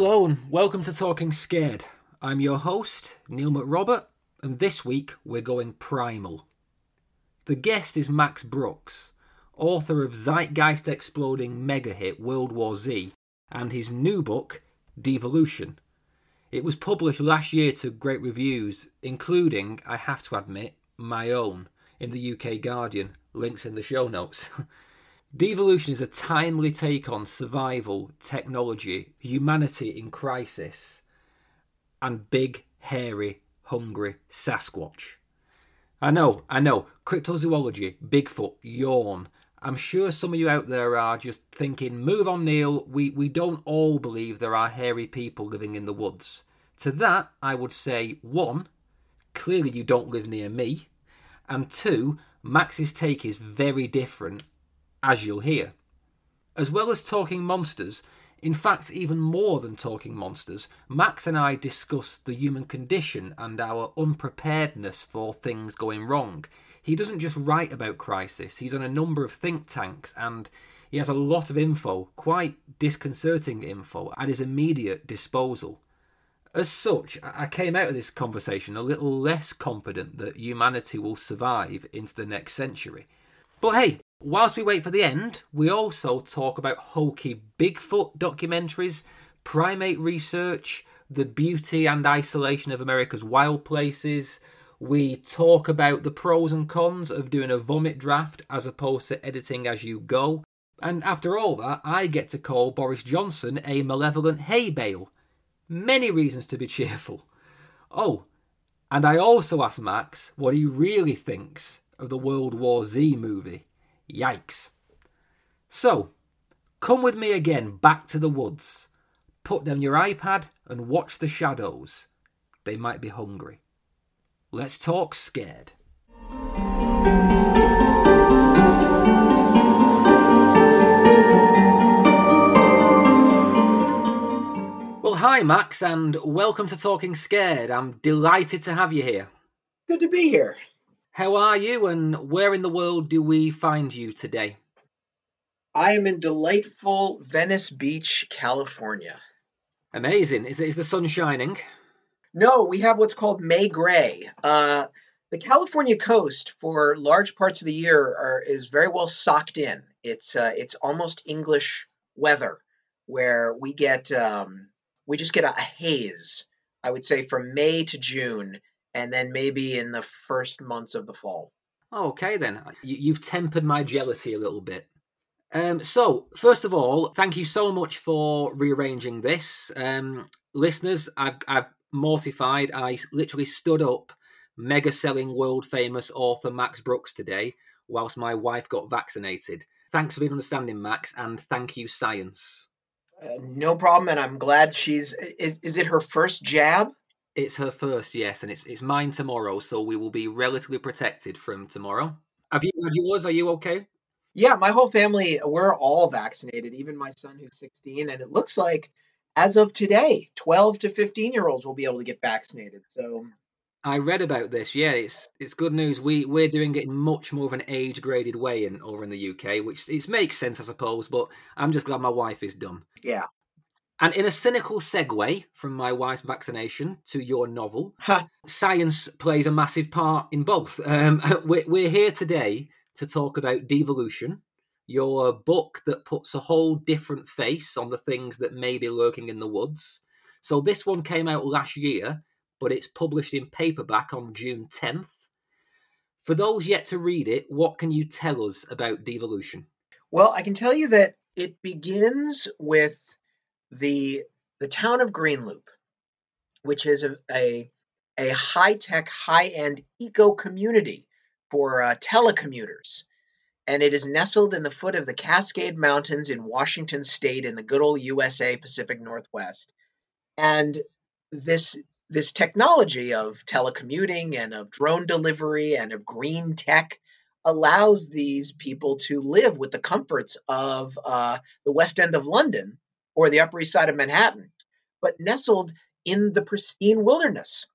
Hello and welcome to Talking Scared. I'm your host, Neil McRobert, and this week we're going primal. The guest is Max Brooks, author of zeitgeist exploding mega hit World War Z and his new book, Devolution. It was published last year to great reviews, including, I have to admit, my own in the UK Guardian. Links in the show notes. Devolution is a timely take on survival, technology, humanity in crisis, and big, hairy, hungry Sasquatch. I know, I know, cryptozoology, Bigfoot, yawn. I'm sure some of you out there are just thinking, move on, Neil, we, we don't all believe there are hairy people living in the woods. To that, I would say, one, clearly you don't live near me, and two, Max's take is very different as you'll hear. As well as talking monsters, in fact, even more than talking monsters, Max and I discuss the human condition and our unpreparedness for things going wrong. He doesn't just write about crisis, he's on a number of think tanks and he has a lot of info, quite disconcerting info, at his immediate disposal. As such, I came out of this conversation a little less confident that humanity will survive into the next century. But hey, Whilst we wait for the end, we also talk about hokey Bigfoot documentaries, primate research, the beauty and isolation of America's wild places. We talk about the pros and cons of doing a vomit draft as opposed to editing as you go. And after all that, I get to call Boris Johnson a malevolent hay bale. Many reasons to be cheerful. Oh, and I also ask Max what he really thinks of the World War Z movie. Yikes. So, come with me again back to the woods. Put down your iPad and watch the shadows. They might be hungry. Let's talk scared. Well, hi, Max, and welcome to Talking Scared. I'm delighted to have you here. Good to be here. How are you, and where in the world do we find you today? I am in delightful Venice Beach, California. Amazing. Is, is the sun shining? No, we have what's called May gray. Uh, the California coast, for large parts of the year, are, is very well socked in. It's uh, it's almost English weather, where we get um, we just get a, a haze. I would say from May to June, and then maybe in the first months of the fall. Okay, then you've tempered my jealousy a little bit. Um, so, first of all, thank you so much for rearranging this. Um, listeners, I've, I've mortified. I literally stood up, mega selling, world famous author Max Brooks today, whilst my wife got vaccinated. Thanks for being understanding, Max, and thank you, science. Uh, no problem, and I'm glad she's. Is, is it her first jab? It's her first, yes, and it's it's mine tomorrow, so we will be relatively protected from tomorrow. Have you had yours? Are you okay? Yeah, my whole family, we're all vaccinated, even my son who's 16, and it looks like as of today, 12 to 15 year olds will be able to get vaccinated. So I read about this. Yeah, it's it's good news. We we're doing it in much more of an age graded way in over in the UK, which it makes sense, I suppose. But I'm just glad my wife is done. Yeah, and in a cynical segue from my wife's vaccination to your novel, science plays a massive part in both. Um, we're, we're here today to talk about devolution, your book that puts a whole different face on the things that may be lurking in the woods. So this one came out last year, but it's published in paperback on June 10th. For those yet to read it, what can you tell us about devolution? Well, I can tell you that it begins with the the town of Greenloop, which is a a, a high tech, high end eco community for uh, telecommuters, and it is nestled in the foot of the Cascade Mountains in Washington State in the good old USA Pacific Northwest, and this this technology of telecommuting and of drone delivery and of green tech allows these people to live with the comforts of uh, the West End of London or the Upper East Side of Manhattan, but nestled in the pristine wilderness.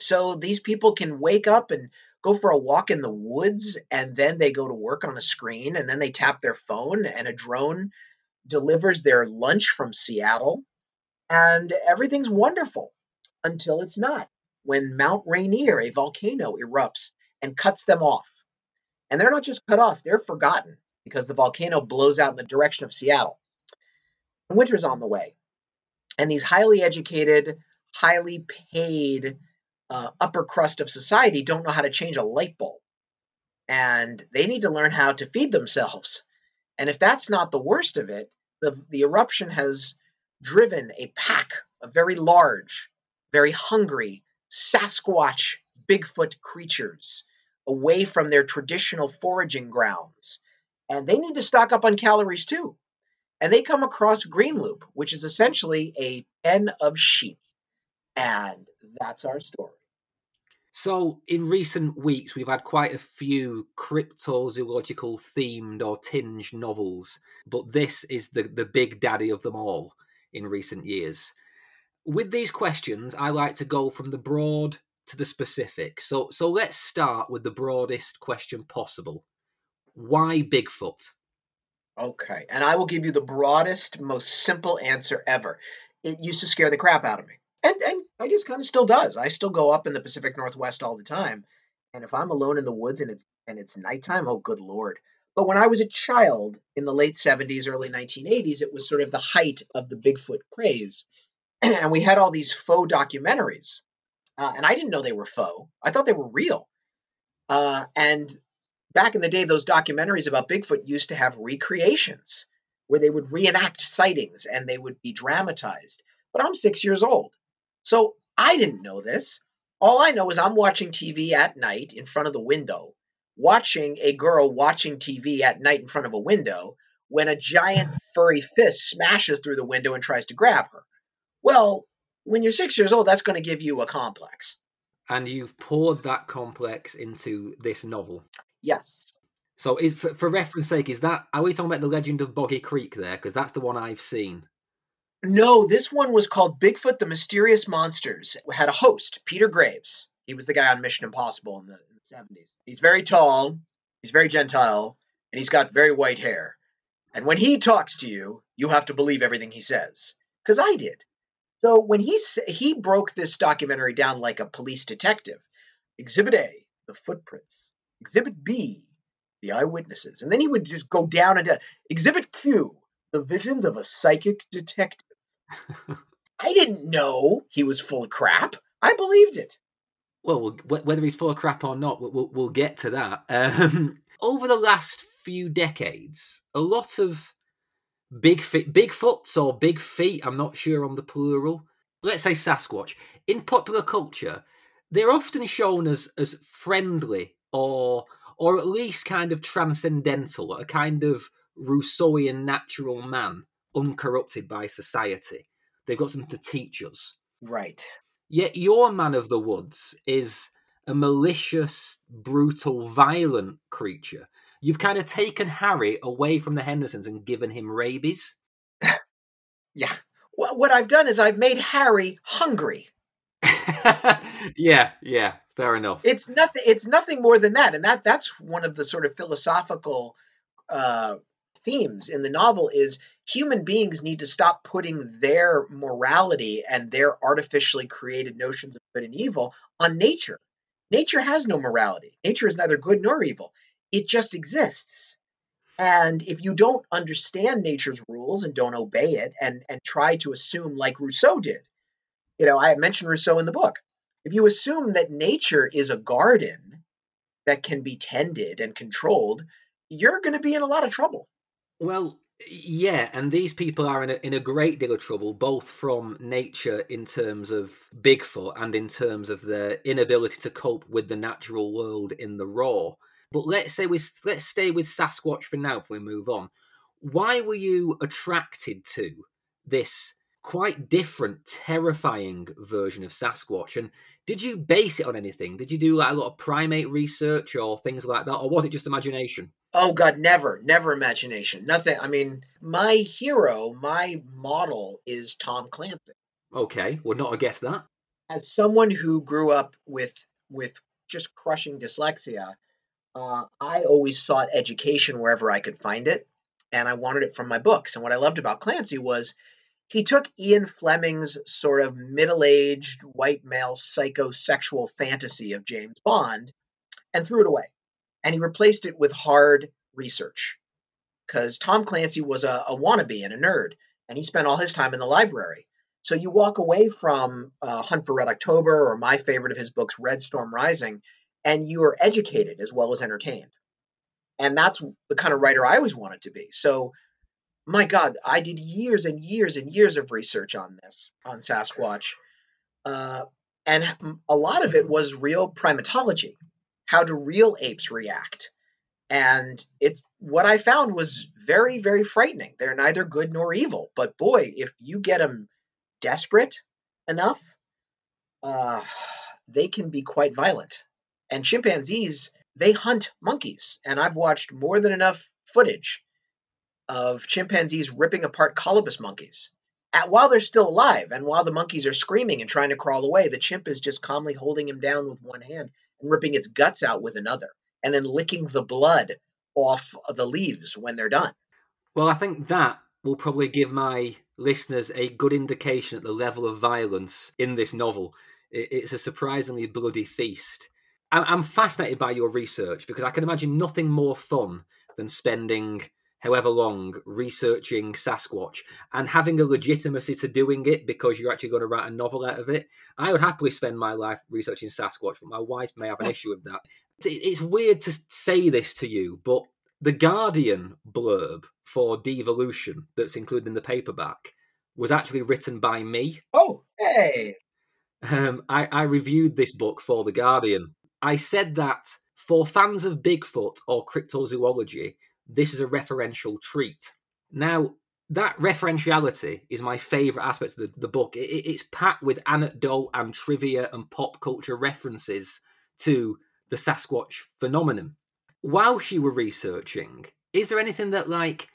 So these people can wake up and go for a walk in the woods and then they go to work on a screen and then they tap their phone and a drone delivers their lunch from Seattle and everything's wonderful until it's not. When Mount Rainier, a volcano, erupts and cuts them off. And they're not just cut off, they're forgotten because the volcano blows out in the direction of Seattle. Winter's on the way. And these highly educated, highly paid uh, upper crust of society don't know how to change a light bulb. And they need to learn how to feed themselves. And if that's not the worst of it, the, the eruption has driven a pack of very large, very hungry Sasquatch Bigfoot creatures away from their traditional foraging grounds. And they need to stock up on calories too. And they come across Green Loop, which is essentially a pen of sheep. And that's our story. So, in recent weeks, we've had quite a few cryptozoological themed or tinged novels, but this is the, the big daddy of them all in recent years. With these questions, I like to go from the broad to the specific. So, so let's start with the broadest question possible Why Bigfoot? Okay, and I will give you the broadest, most simple answer ever. It used to scare the crap out of me and and I guess kind of still does. I still go up in the Pacific Northwest all the time, and if I'm alone in the woods and it's and it's nighttime, oh good lord. But when I was a child in the late 70s, early 1980s, it was sort of the height of the Bigfoot craze. and we had all these faux documentaries. Uh, and I didn't know they were faux, I thought they were real. Uh, and back in the day, those documentaries about Bigfoot used to have recreations where they would reenact sightings and they would be dramatized. But I'm six years old. So I didn't know this. All I know is I'm watching TV at night in front of the window, watching a girl watching TV at night in front of a window when a giant furry fist smashes through the window and tries to grab her. Well, when you're six years old, that's going to give you a complex. And you've poured that complex into this novel. Yes. So, is, for, for reference sake, is that are we talking about the Legend of Boggy Creek there? Because that's the one I've seen. No, this one was called Bigfoot the Mysterious Monsters. It had a host, Peter Graves. He was the guy on Mission Impossible in the, in the 70s. He's very tall, he's very gentile, and he's got very white hair. And when he talks to you, you have to believe everything he says. Because I did. So when he he broke this documentary down like a police detective, Exhibit A, the footprints. Exhibit B, the eyewitnesses, and then he would just go down and down. Exhibit Q, the visions of a psychic detective. I didn't know he was full of crap. I believed it. Well, whether he's full of crap or not, we'll, we'll get to that. Um, over the last few decades, a lot of big feet, Bigfoots or big feet, I'm not sure on the plural, let's say Sasquatch, in popular culture, they're often shown as, as friendly or or at least kind of transcendental, a kind of Rousseauian natural man uncorrupted by society. They've got something to teach us. Right. Yet your man of the woods is a malicious, brutal, violent creature. You've kind of taken Harry away from the Hendersons and given him rabies. yeah. What I've done is I've made Harry hungry. yeah, yeah, fair enough. It's nothing. It's nothing more than that, and that that's one of the sort of philosophical uh, themes in the novel is human beings need to stop putting their morality and their artificially created notions of good and evil on nature. Nature has no morality. Nature is neither good nor evil. It just exists. And if you don't understand nature's rules and don't obey it and, and try to assume like Rousseau did, you know, I mentioned Rousseau in the book. If you assume that nature is a garden that can be tended and controlled, you're going to be in a lot of trouble. Well, yeah, and these people are in a, in a great deal of trouble, both from nature in terms of Bigfoot and in terms of their inability to cope with the natural world in the raw. But let's say we let's stay with Sasquatch for now If we move on. Why were you attracted to this quite different, terrifying version of Sasquatch? And did you base it on anything? Did you do like a lot of primate research or things like that, or was it just imagination? Oh God, never, never imagination. Nothing. I mean, my hero, my model is Tom Clancy. Okay, would not have guessed that. As someone who grew up with with just crushing dyslexia, uh, I always sought education wherever I could find it, and I wanted it from my books. And what I loved about Clancy was he took Ian Fleming's sort of middle aged white male psychosexual fantasy of James Bond and threw it away. And he replaced it with hard research. Because Tom Clancy was a, a, wannabe and a nerd, and he spent all his time in the library. So you walk away from uh, Hunt for Red October or my favorite of his books, Red Storm Rising, and you are educated as well as entertained. And that's the kind of writer I always wanted to be. So my God, I did years and years and years of research on this, on Sasquatch. Uh, and a lot of it was real primatology. How do real apes react? And it's what I found was very, very frightening. They're neither good nor evil, but boy, if you get them desperate enough, uh, they can be quite violent. And chimpanzees, they hunt monkeys, and I've watched more than enough footage of chimpanzees ripping apart colobus monkeys. At, while they're still alive, and while the monkeys are screaming and trying to crawl away, the chimp is just calmly holding him down with one hand and ripping its guts out with another, and then licking the blood off the leaves when they're done. Well, I think that will probably give my listeners a good indication at the level of violence in this novel. It's a surprisingly bloody feast. I'm fascinated by your research because I can imagine nothing more fun than spending however long researching Sasquatch and having a legitimacy to doing it because you're actually going to write a novel out of it. I would happily spend my life researching Sasquatch, but my wife may have an issue with that. It's weird to say this to you, but the Guardian blurb for Devolution that's included in the paperback was actually written by me. Oh, hey. Um, I, I reviewed this book for The Guardian. I said that for fans of Bigfoot or cryptozoology, this is a referential treat. Now, that referentiality is my favourite aspect of the, the book. It, it's packed with anecdote and trivia and pop culture references to the Sasquatch phenomenon. While you were researching, is there anything that like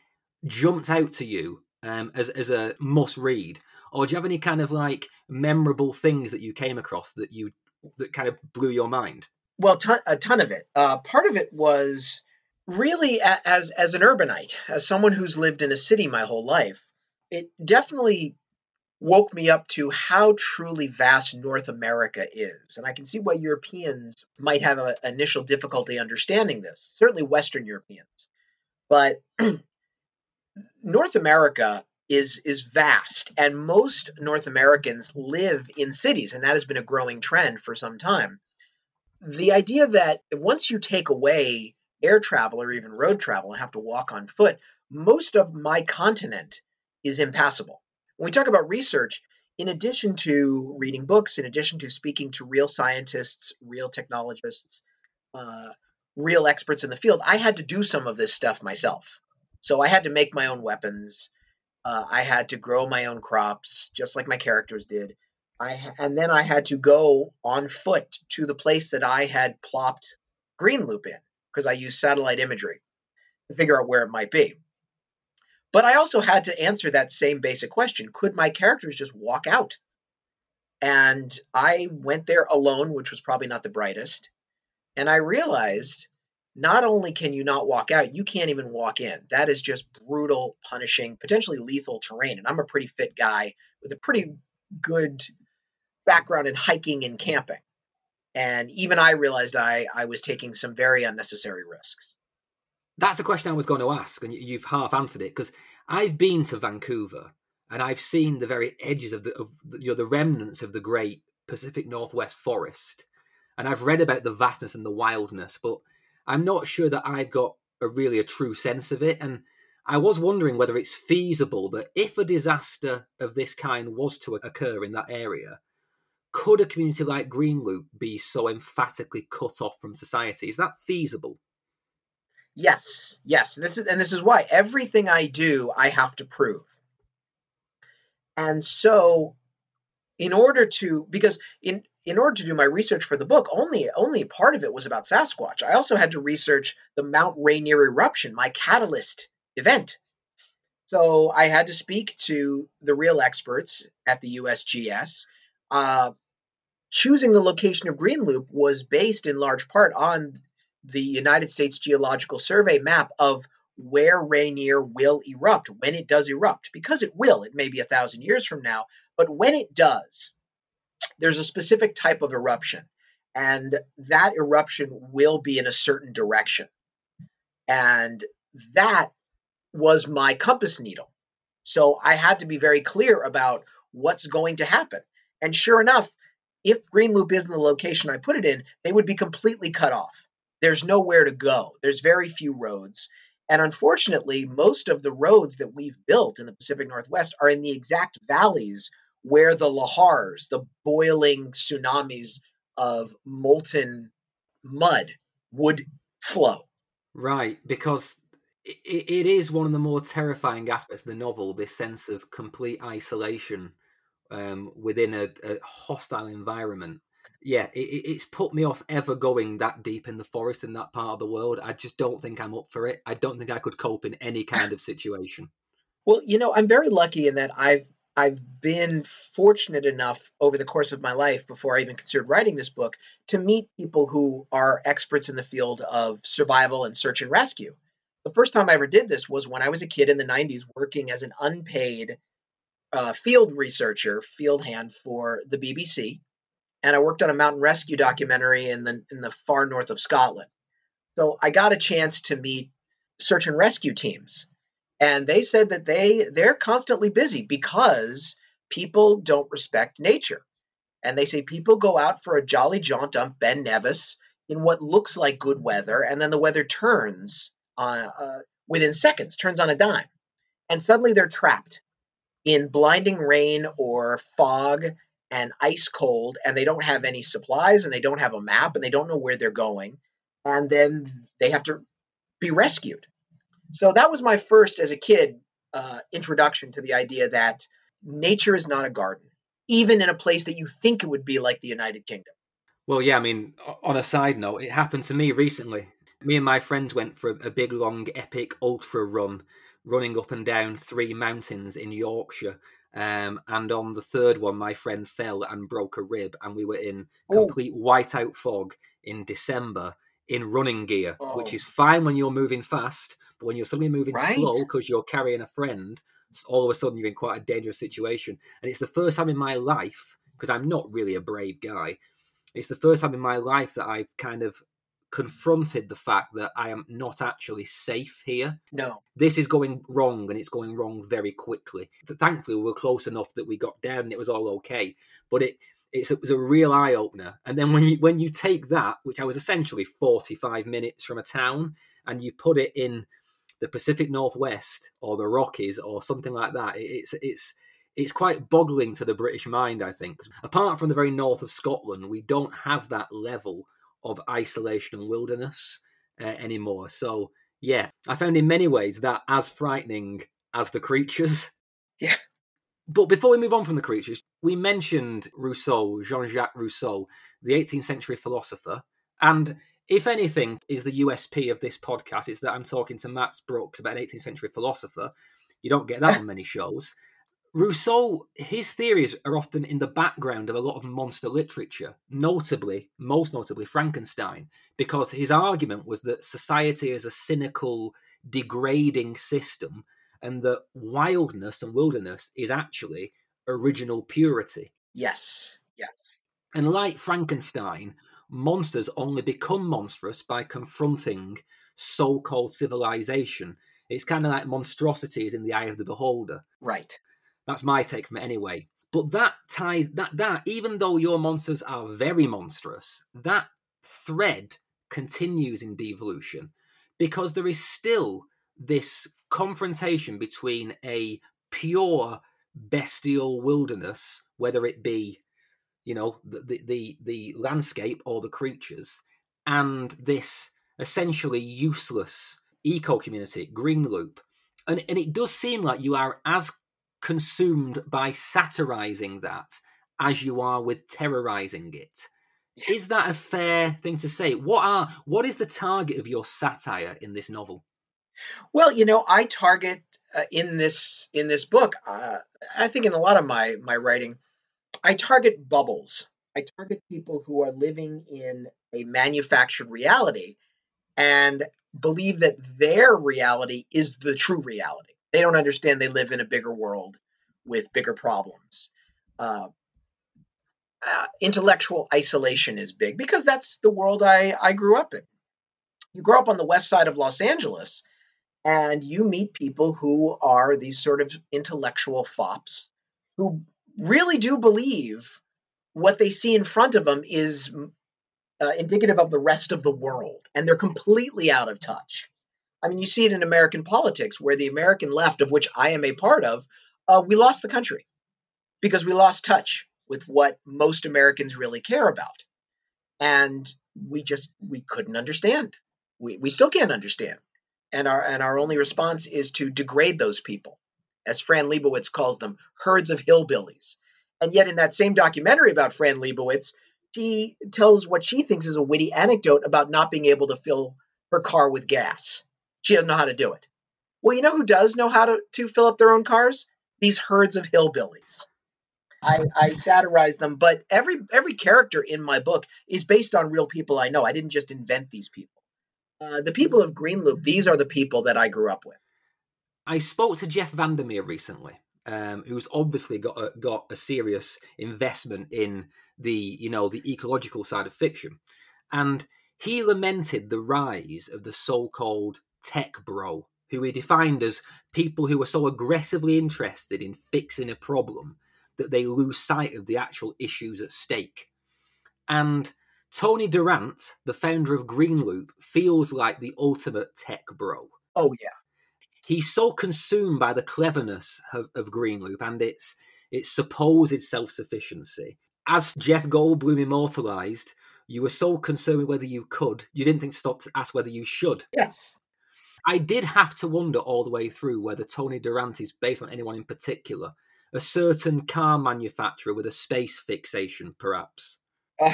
jumped out to you um, as as a must read, or do you have any kind of like memorable things that you came across that you that kind of blew your mind? Well, ton, a ton of it. Uh, part of it was really as as an urbanite, as someone who's lived in a city my whole life, it definitely woke me up to how truly vast North America is. And I can see why Europeans might have an initial difficulty understanding this, certainly Western Europeans. But North America is is vast and most North Americans live in cities and that has been a growing trend for some time. The idea that once you take away air travel or even road travel and have to walk on foot, most of my continent is impassable. When we talk about research, in addition to reading books, in addition to speaking to real scientists, real technologists, uh, real experts in the field, I had to do some of this stuff myself. So I had to make my own weapons. Uh, I had to grow my own crops, just like my characters did. I and then I had to go on foot to the place that I had plopped Green Loop in because I use satellite imagery to figure out where it might be. But I also had to answer that same basic question could my characters just walk out? And I went there alone, which was probably not the brightest. And I realized not only can you not walk out, you can't even walk in. That is just brutal, punishing, potentially lethal terrain. And I'm a pretty fit guy with a pretty good background in hiking and camping. And even I realized I, I was taking some very unnecessary risks. That's the question I was going to ask, and you've half answered it because I've been to Vancouver and I've seen the very edges of the of you know the remnants of the great Pacific Northwest forest, and I've read about the vastness and the wildness, but I'm not sure that I've got a really a true sense of it. And I was wondering whether it's feasible that if a disaster of this kind was to occur in that area, could a community like Green Loop be so emphatically cut off from society? Is that feasible? Yes, yes. This is and this is why everything I do I have to prove. And so in order to because in in order to do my research for the book, only only part of it was about Sasquatch. I also had to research the Mount Rainier eruption, my catalyst event. So I had to speak to the real experts at the USGS. Uh, choosing the location of Green Loop was based in large part on the United States Geological Survey map of where Rainier will erupt when it does erupt, because it will. It may be a thousand years from now, but when it does, there's a specific type of eruption, and that eruption will be in a certain direction. And that was my compass needle. So I had to be very clear about what's going to happen. And sure enough, if Green Loop is in the location I put it in, they would be completely cut off. There's nowhere to go. There's very few roads. And unfortunately, most of the roads that we've built in the Pacific Northwest are in the exact valleys where the lahars, the boiling tsunamis of molten mud, would flow. Right, because it, it is one of the more terrifying aspects of the novel this sense of complete isolation um, within a, a, hostile environment. Yeah, it, it's put me off ever going that deep in the forest in that part of the world. I just don't think I'm up for it. I don't think I could cope in any kind of situation. Well, you know, I'm very lucky in that I've I've been fortunate enough over the course of my life before I even considered writing this book to meet people who are experts in the field of survival and search and rescue. The first time I ever did this was when I was a kid in the 90s working as an unpaid uh, field researcher, field hand for the BBC, and I worked on a mountain rescue documentary in the in the far north of Scotland. So I got a chance to meet search and rescue teams, and they said that they they're constantly busy because people don't respect nature, and they say people go out for a jolly jaunt on Ben Nevis in what looks like good weather, and then the weather turns on uh, within seconds, turns on a dime, and suddenly they're trapped in blinding rain or fog and ice cold, and they don't have any supplies and they don't have a map and they don't know where they're going. And then they have to be rescued. So that was my first, as a kid, uh, introduction to the idea that nature is not a garden, even in a place that you think it would be like the United Kingdom. Well, yeah, I mean, on a side note, it happened to me recently. Me and my friends went for a big, long, epic ultra run running up and down three mountains in Yorkshire. Um, and on the third one, my friend fell and broke a rib, and we were in complete oh. whiteout fog in December in running gear, oh. which is fine when you're moving fast, but when you're suddenly moving right. slow because you're carrying a friend, all of a sudden you're in quite a dangerous situation. And it's the first time in my life, because I'm not really a brave guy, it's the first time in my life that I've kind of confronted the fact that I am not actually safe here. No. This is going wrong and it's going wrong very quickly. Thankfully, we were close enough that we got down and it was all okay. But it, it's, it was a real eye opener. And then when you when you take that, which I was essentially 45 minutes from a town, and you put it in the Pacific Northwest or the Rockies or something like that, it's it's it's quite boggling to the British mind, I think. Apart from the very north of Scotland, we don't have that level of isolation and wilderness uh, anymore. So yeah, I found in many ways that as frightening as the creatures. Yeah. But before we move on from the creatures, we mentioned Rousseau, Jean Jacques Rousseau, the 18th century philosopher. And if anything is the USP of this podcast, is that I'm talking to Max Brooks about an 18th century philosopher. You don't get that on many shows. Rousseau, his theories are often in the background of a lot of monster literature, notably, most notably, Frankenstein, because his argument was that society is a cynical, degrading system, and that wildness and wilderness is actually original purity. Yes, yes. And like Frankenstein, monsters only become monstrous by confronting so called civilization. It's kind of like monstrosity is in the eye of the beholder. Right. That's my take from it anyway. But that ties that that even though your monsters are very monstrous, that thread continues in devolution because there is still this confrontation between a pure bestial wilderness, whether it be, you know, the the the, the landscape or the creatures, and this essentially useless eco community, Green Loop. And and it does seem like you are as consumed by satirizing that as you are with terrorizing it. Is that a fair thing to say? What are what is the target of your satire in this novel? Well, you know, I target uh, in this in this book. Uh, I think in a lot of my my writing, I target bubbles. I target people who are living in a manufactured reality, and believe that their reality is the true reality. They don't understand they live in a bigger world with bigger problems. Uh, uh, intellectual isolation is big because that's the world I, I grew up in. You grow up on the west side of Los Angeles and you meet people who are these sort of intellectual fops who really do believe what they see in front of them is uh, indicative of the rest of the world, and they're completely out of touch. I mean, you see it in American politics, where the American left, of which I am a part of, uh, we lost the country because we lost touch with what most Americans really care about, and we just we couldn't understand. We we still can't understand, and our and our only response is to degrade those people, as Fran Lebowitz calls them, herds of hillbillies. And yet, in that same documentary about Fran Lebowitz, she tells what she thinks is a witty anecdote about not being able to fill her car with gas. She doesn't know how to do it. Well, you know who does know how to, to fill up their own cars? These herds of hillbillies. I, I satirize them, but every every character in my book is based on real people I know. I didn't just invent these people. Uh, the people of Greenloop, these are the people that I grew up with. I spoke to Jeff Vandermeer recently, um, who's obviously got a, got a serious investment in the you know the ecological side of fiction, and he lamented the rise of the so-called tech bro, who he defined as people who are so aggressively interested in fixing a problem that they lose sight of the actual issues at stake. And Tony Durant, the founder of Greenloop, feels like the ultimate tech bro. Oh yeah he's so consumed by the cleverness of, of Greenloop and its its supposed self sufficiency. As Jeff Goldblum immortalized, you were so concerned with whether you could, you didn't think to stop to ask whether you should. Yes. I did have to wonder all the way through whether Tony Durant is based on anyone in particular, a certain car manufacturer with a space fixation, perhaps. Uh,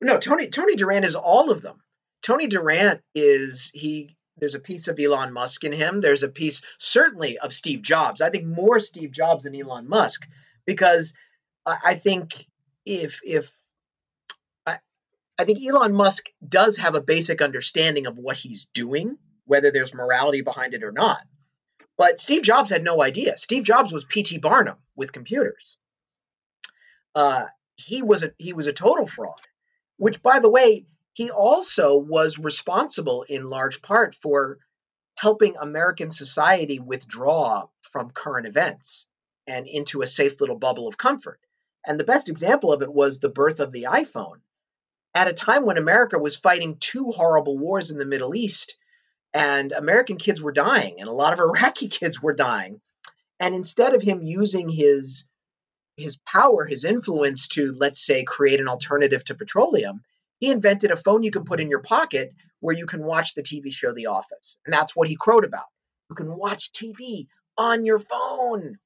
no, Tony Tony Durant is all of them. Tony Durant is he there's a piece of Elon Musk in him. There's a piece, certainly, of Steve Jobs. I think more Steve Jobs than Elon Musk, because I think if if I, I think Elon Musk does have a basic understanding of what he's doing, whether there's morality behind it or not. But Steve Jobs had no idea. Steve Jobs was P.T. Barnum with computers. Uh, he was a he was a total fraud. Which, by the way, he also was responsible in large part for helping American society withdraw from current events and into a safe little bubble of comfort. And the best example of it was the birth of the iPhone. At a time when America was fighting two horrible wars in the Middle East, and American kids were dying, and a lot of Iraqi kids were dying. And instead of him using his his power, his influence to, let's say, create an alternative to petroleum, he invented a phone you can put in your pocket where you can watch the TV show The Office. And that's what he crowed about. You can watch TV on your phone.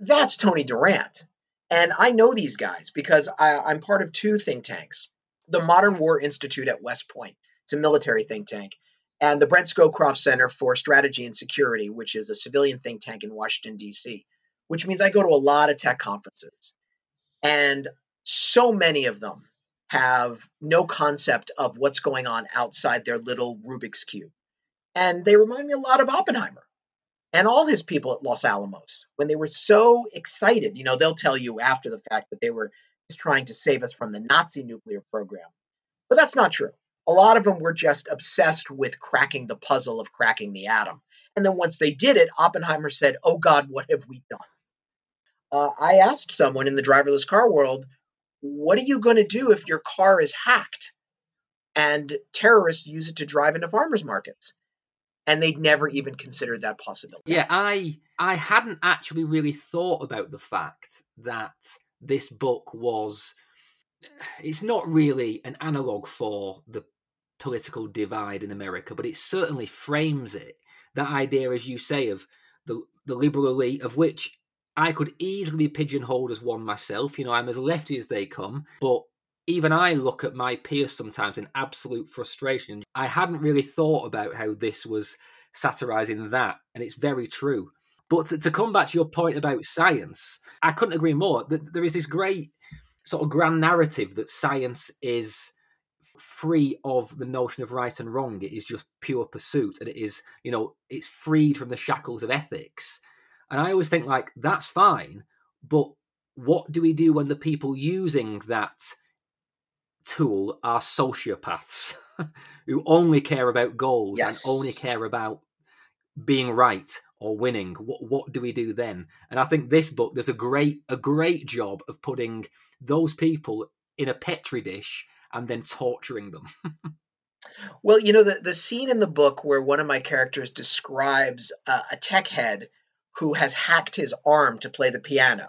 That's Tony Durant. And I know these guys because I, am part of two think tanks the Modern War Institute at West Point, it's a military think tank, and the Brent Scowcroft Center for Strategy and Security, which is a civilian think tank in Washington, D.C., which means I go to a lot of tech conferences. And so many of them have no concept of what's going on outside their little Rubik's Cube. And they remind me a lot of Oppenheimer and all his people at Los Alamos when they were so excited. You know, they'll tell you after the fact that they were just trying to save us from the Nazi nuclear program. But that's not true. A lot of them were just obsessed with cracking the puzzle of cracking the atom. And then once they did it, Oppenheimer said, Oh God, what have we done? Uh, I asked someone in the driverless car world, what are you going to do if your car is hacked and terrorists use it to drive into farmers markets? And they'd never even considered that possibility. Yeah, I I hadn't actually really thought about the fact that this book was it's not really an analog for the political divide in America, but it certainly frames it. That idea, as you say, of the the liberal elite, of which I could easily be pigeonholed as one myself. You know, I'm as lefty as they come, but even I look at my peers sometimes in absolute frustration. I hadn't really thought about how this was satirizing that, and it's very true. But to, to come back to your point about science, I couldn't agree more. That there is this great sort of grand narrative that science is free of the notion of right and wrong. It is just pure pursuit, and it is, you know, it's freed from the shackles of ethics. And I always think like that's fine, but what do we do when the people using that tool are sociopaths who only care about goals yes. and only care about being right or winning? What what do we do then? And I think this book does a great a great job of putting those people in a petri dish and then torturing them. well, you know the the scene in the book where one of my characters describes uh, a tech head who has hacked his arm to play the piano.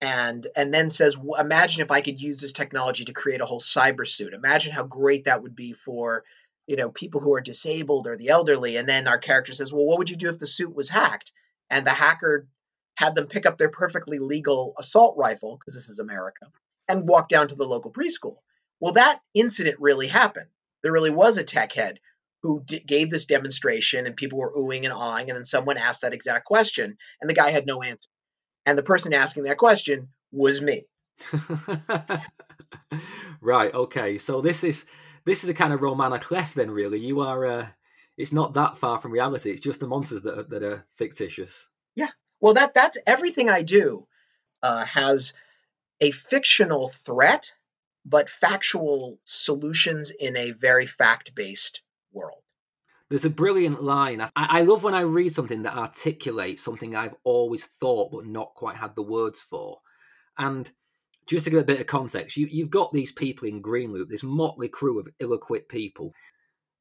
And, and then says, imagine if I could use this technology to create a whole cyber suit. Imagine how great that would be for you know people who are disabled or the elderly and then our character says well what would you do if the suit was hacked and the hacker had them pick up their perfectly legal assault rifle because this is america and walk down to the local preschool well that incident really happened there really was a tech head who d- gave this demonstration and people were oohing and awing and then someone asked that exact question and the guy had no answer and the person asking that question was me right okay so this is this is a kind of roman à clef. Then, really, you are. Uh, it's not that far from reality. It's just the monsters that are, that are fictitious. Yeah. Well, that that's everything I do uh, has a fictional threat, but factual solutions in a very fact based world. There's a brilliant line. I, I, love when I read something that articulates something I've always thought but not quite had the words for. And just to give a bit of context, you, you've got these people in Greenloop, this motley crew of ill-equipped people.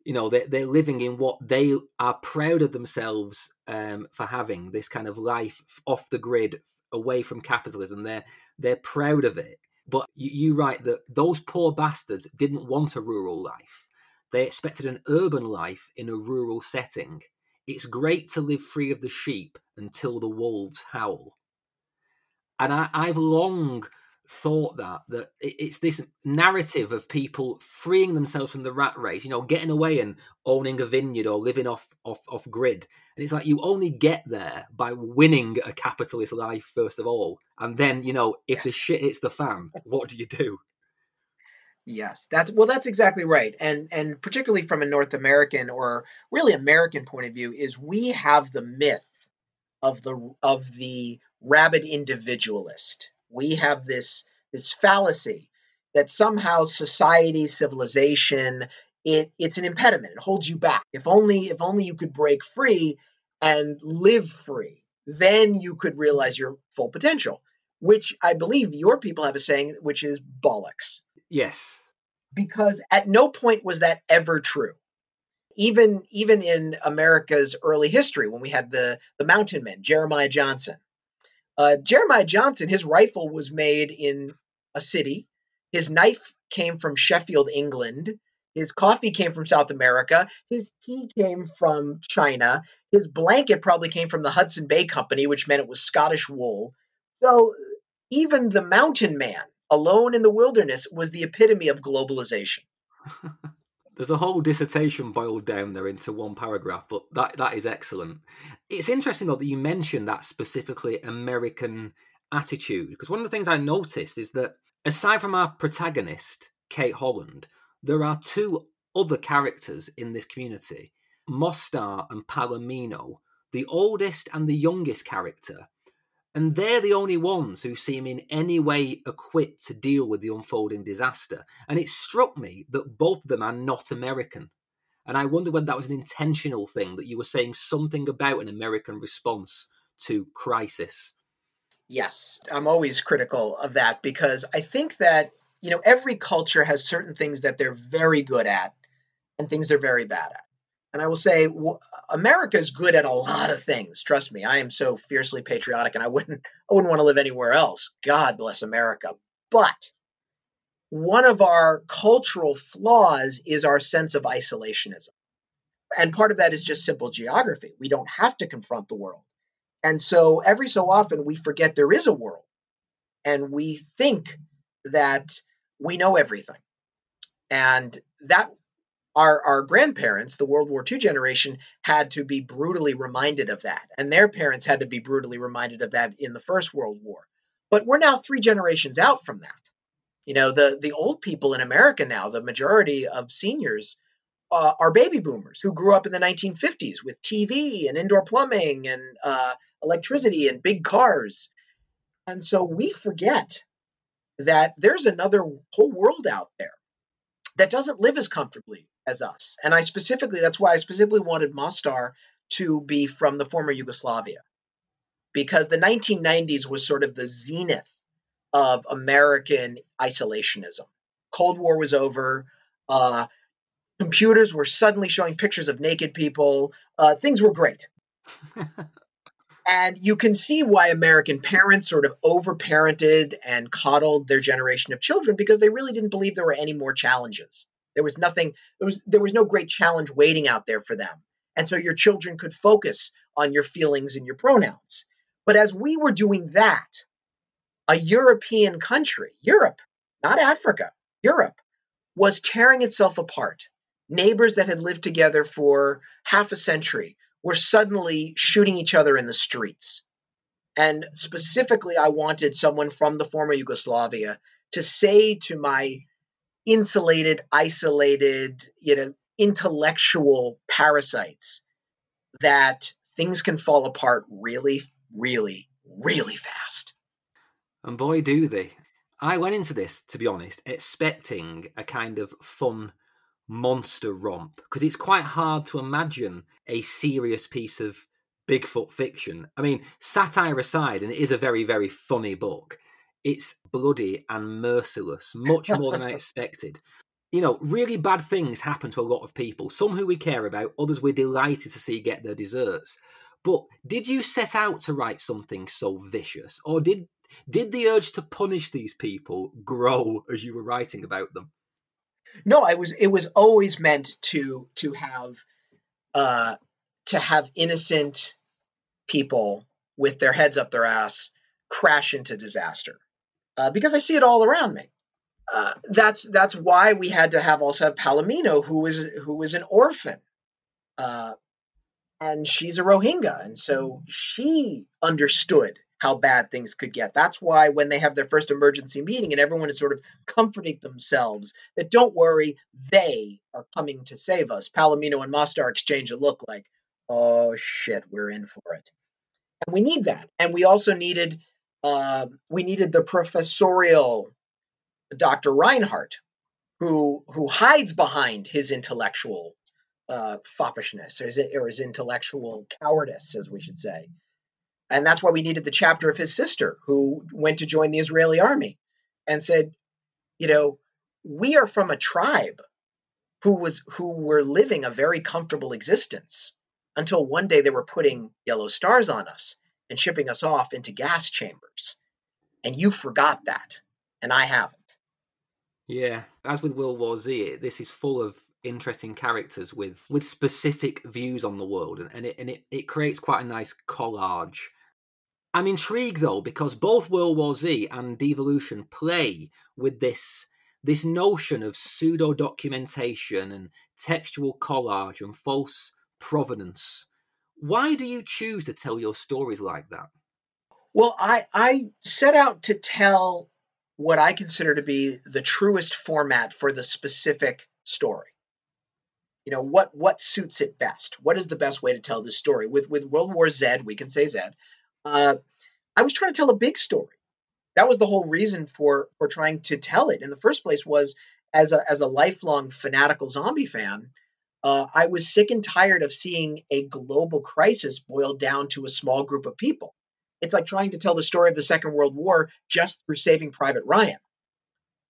You know, they're, they're living in what they are proud of themselves um, for having this kind of life off the grid, away from capitalism. They're they're proud of it. But you, you write that those poor bastards didn't want a rural life. They expected an urban life in a rural setting. It's great to live free of the sheep until the wolves howl. And I, I've long thought that that it's this narrative of people freeing themselves from the rat race you know getting away and owning a vineyard or living off off off grid. And it's like you only get there by winning a capitalist life first of all. And then you know if yes. the shit hits the fan what do you do? Yes that's well that's exactly right. And and particularly from a north american or really american point of view is we have the myth of the of the rabid individualist we have this this fallacy that somehow society, civilization, it, it's an impediment. It holds you back. If only if only you could break free and live free, then you could realize your full potential. Which I believe your people have a saying, which is bollocks. Yes. Because at no point was that ever true. Even even in America's early history, when we had the the mountain men, Jeremiah Johnson, uh, Jeremiah Johnson, his rifle was made in a city. His knife came from Sheffield, England. His coffee came from South America. His tea came from China. His blanket probably came from the Hudson Bay Company, which meant it was Scottish wool. So even the mountain man, alone in the wilderness, was the epitome of globalization. There's a whole dissertation boiled down there into one paragraph, but that that is excellent. It's interesting though that you mentioned that specifically American attitude because one of the things I noticed is that aside from our protagonist Kate Holland, there are two other characters in this community, Mostar and Palomino, the oldest and the youngest character, and they're the only ones who seem in any way equipped to deal with the unfolding disaster. And it struck me that both of them are not American. And I wonder whether that was an intentional thing, that you were saying something about an American response to crisis. Yes, I'm always critical of that because I think that, you know, every culture has certain things that they're very good at and things they're very bad at. And I will say, America is good at a lot of things. Trust me, I am so fiercely patriotic, and I wouldn't, I wouldn't want to live anywhere else. God bless America. But one of our cultural flaws is our sense of isolationism, and part of that is just simple geography. We don't have to confront the world, and so every so often we forget there is a world, and we think that we know everything, and that our, our grandparents, the World War II generation, had to be brutally reminded of that. And their parents had to be brutally reminded of that in the First World War. But we're now three generations out from that. You know, the the old people in America now, the majority of seniors uh, are baby boomers who grew up in the 1950s with TV and indoor plumbing and uh, electricity and big cars. And so we forget that there's another whole world out there that doesn't live as comfortably as us. And I specifically, that's why I specifically wanted Mostar to be from the former Yugoslavia, because the 1990s was sort of the zenith of American isolationism. Cold War was over. Uh, computers were suddenly showing pictures of naked people. Uh, things were great. and you can see why American parents sort of overparented and coddled their generation of children because they really didn't believe there were any more challenges. There was nothing, there was there was no great challenge waiting out there for them. And so your children could focus on your feelings and your pronouns. But as we were doing that, a European country, Europe, not Africa, Europe, was tearing itself apart. Neighbors that had lived together for half a century were suddenly shooting each other in the streets. And specifically, I wanted someone from the former Yugoslavia to say to my insulated, isolated, you know, intellectual parasites that things can fall apart really, really, really fast. And boy, do they. I went into this, to be honest, expecting a kind of fun monster romp because it's quite hard to imagine a serious piece of Bigfoot fiction. I mean, satire aside, and it is a very, very funny book, it's bloody and merciless, much more than I expected. You know, really bad things happen to a lot of people, some who we care about, others we're delighted to see get their desserts. But did you set out to write something so vicious, or did did the urge to punish these people grow as you were writing about them? No, I was. It was always meant to to have uh, to have innocent people with their heads up their ass crash into disaster uh, because I see it all around me. Uh, that's that's why we had to have also have Palomino, who was who was an orphan, uh, and she's a Rohingya, and so she understood how bad things could get. That's why when they have their first emergency meeting and everyone is sort of comforting themselves that don't worry, they are coming to save us. Palomino and Mostar exchange a look like, oh shit, we're in for it. And we need that. And we also needed uh, we needed the professorial Dr. Reinhardt, who who hides behind his intellectual uh, foppishness or his, or his intellectual cowardice, as we should say. And that's why we needed the chapter of his sister who went to join the Israeli army and said, you know, we are from a tribe who was who were living a very comfortable existence until one day they were putting yellow stars on us and shipping us off into gas chambers. And you forgot that, and I haven't. Yeah, as with World War Z, this is full of interesting characters with with specific views on the world, and, and it and it, it creates quite a nice collage I'm intrigued though because both World War Z and Devolution play with this this notion of pseudo documentation and textual collage and false provenance. Why do you choose to tell your stories like that? Well, I I set out to tell what I consider to be the truest format for the specific story. You know, what what suits it best? What is the best way to tell this story? With with World War Z, we can say Z uh, I was trying to tell a big story. That was the whole reason for for trying to tell it in the first place. Was as a as a lifelong fanatical zombie fan, uh, I was sick and tired of seeing a global crisis boiled down to a small group of people. It's like trying to tell the story of the Second World War just through Saving Private Ryan.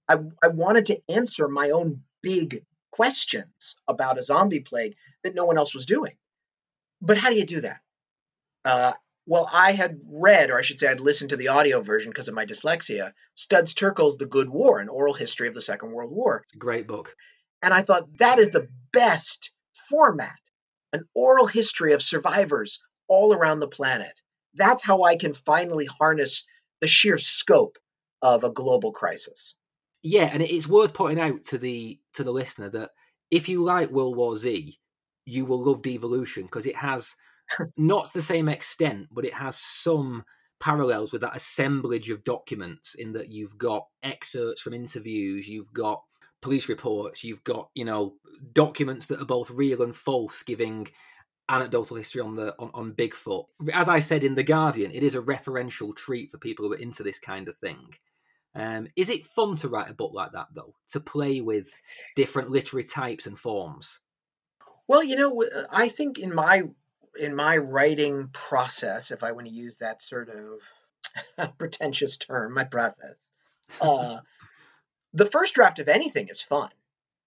I, I wanted to answer my own big questions about a zombie plague that no one else was doing. But how do you do that? Uh, well, I had read, or I should say, I'd listened to the audio version because of my dyslexia, Studs Terkel's The Good War, an oral history of the Second World War. Great book. And I thought that is the best format an oral history of survivors all around the planet. That's how I can finally harness the sheer scope of a global crisis. Yeah, and it's worth pointing out to the to the listener that if you like World War Z, you will love Devolution because it has not to the same extent, but it has some parallels with that assemblage of documents in that you've got excerpts from interviews, you've got police reports, you've got you know documents that are both real and false, giving anecdotal history on the on, on Bigfoot. As I said in the Guardian, it is a referential treat for people who are into this kind of thing. Um, is it fun to write a book like that though? To play with different literary types and forms? Well, you know, I think in my in my writing process, if I want to use that sort of pretentious term, my process, uh, the first draft of anything is fun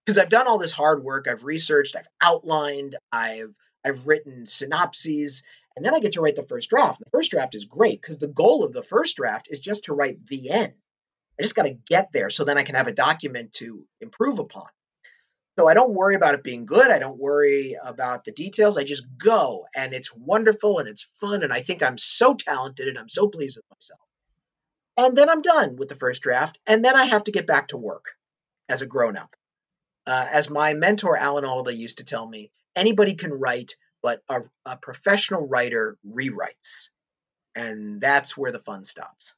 because I've done all this hard work. I've researched, I've outlined, I've I've written synopses, and then I get to write the first draft. The first draft is great because the goal of the first draft is just to write the end. I just got to get there so then I can have a document to improve upon. So I don't worry about it being good. I don't worry about the details. I just go and it's wonderful and it's fun. And I think I'm so talented and I'm so pleased with myself. And then I'm done with the first draft. And then I have to get back to work as a grown up. Uh, as my mentor, Alan Alda, used to tell me, anybody can write, but a, a professional writer rewrites. And that's where the fun stops.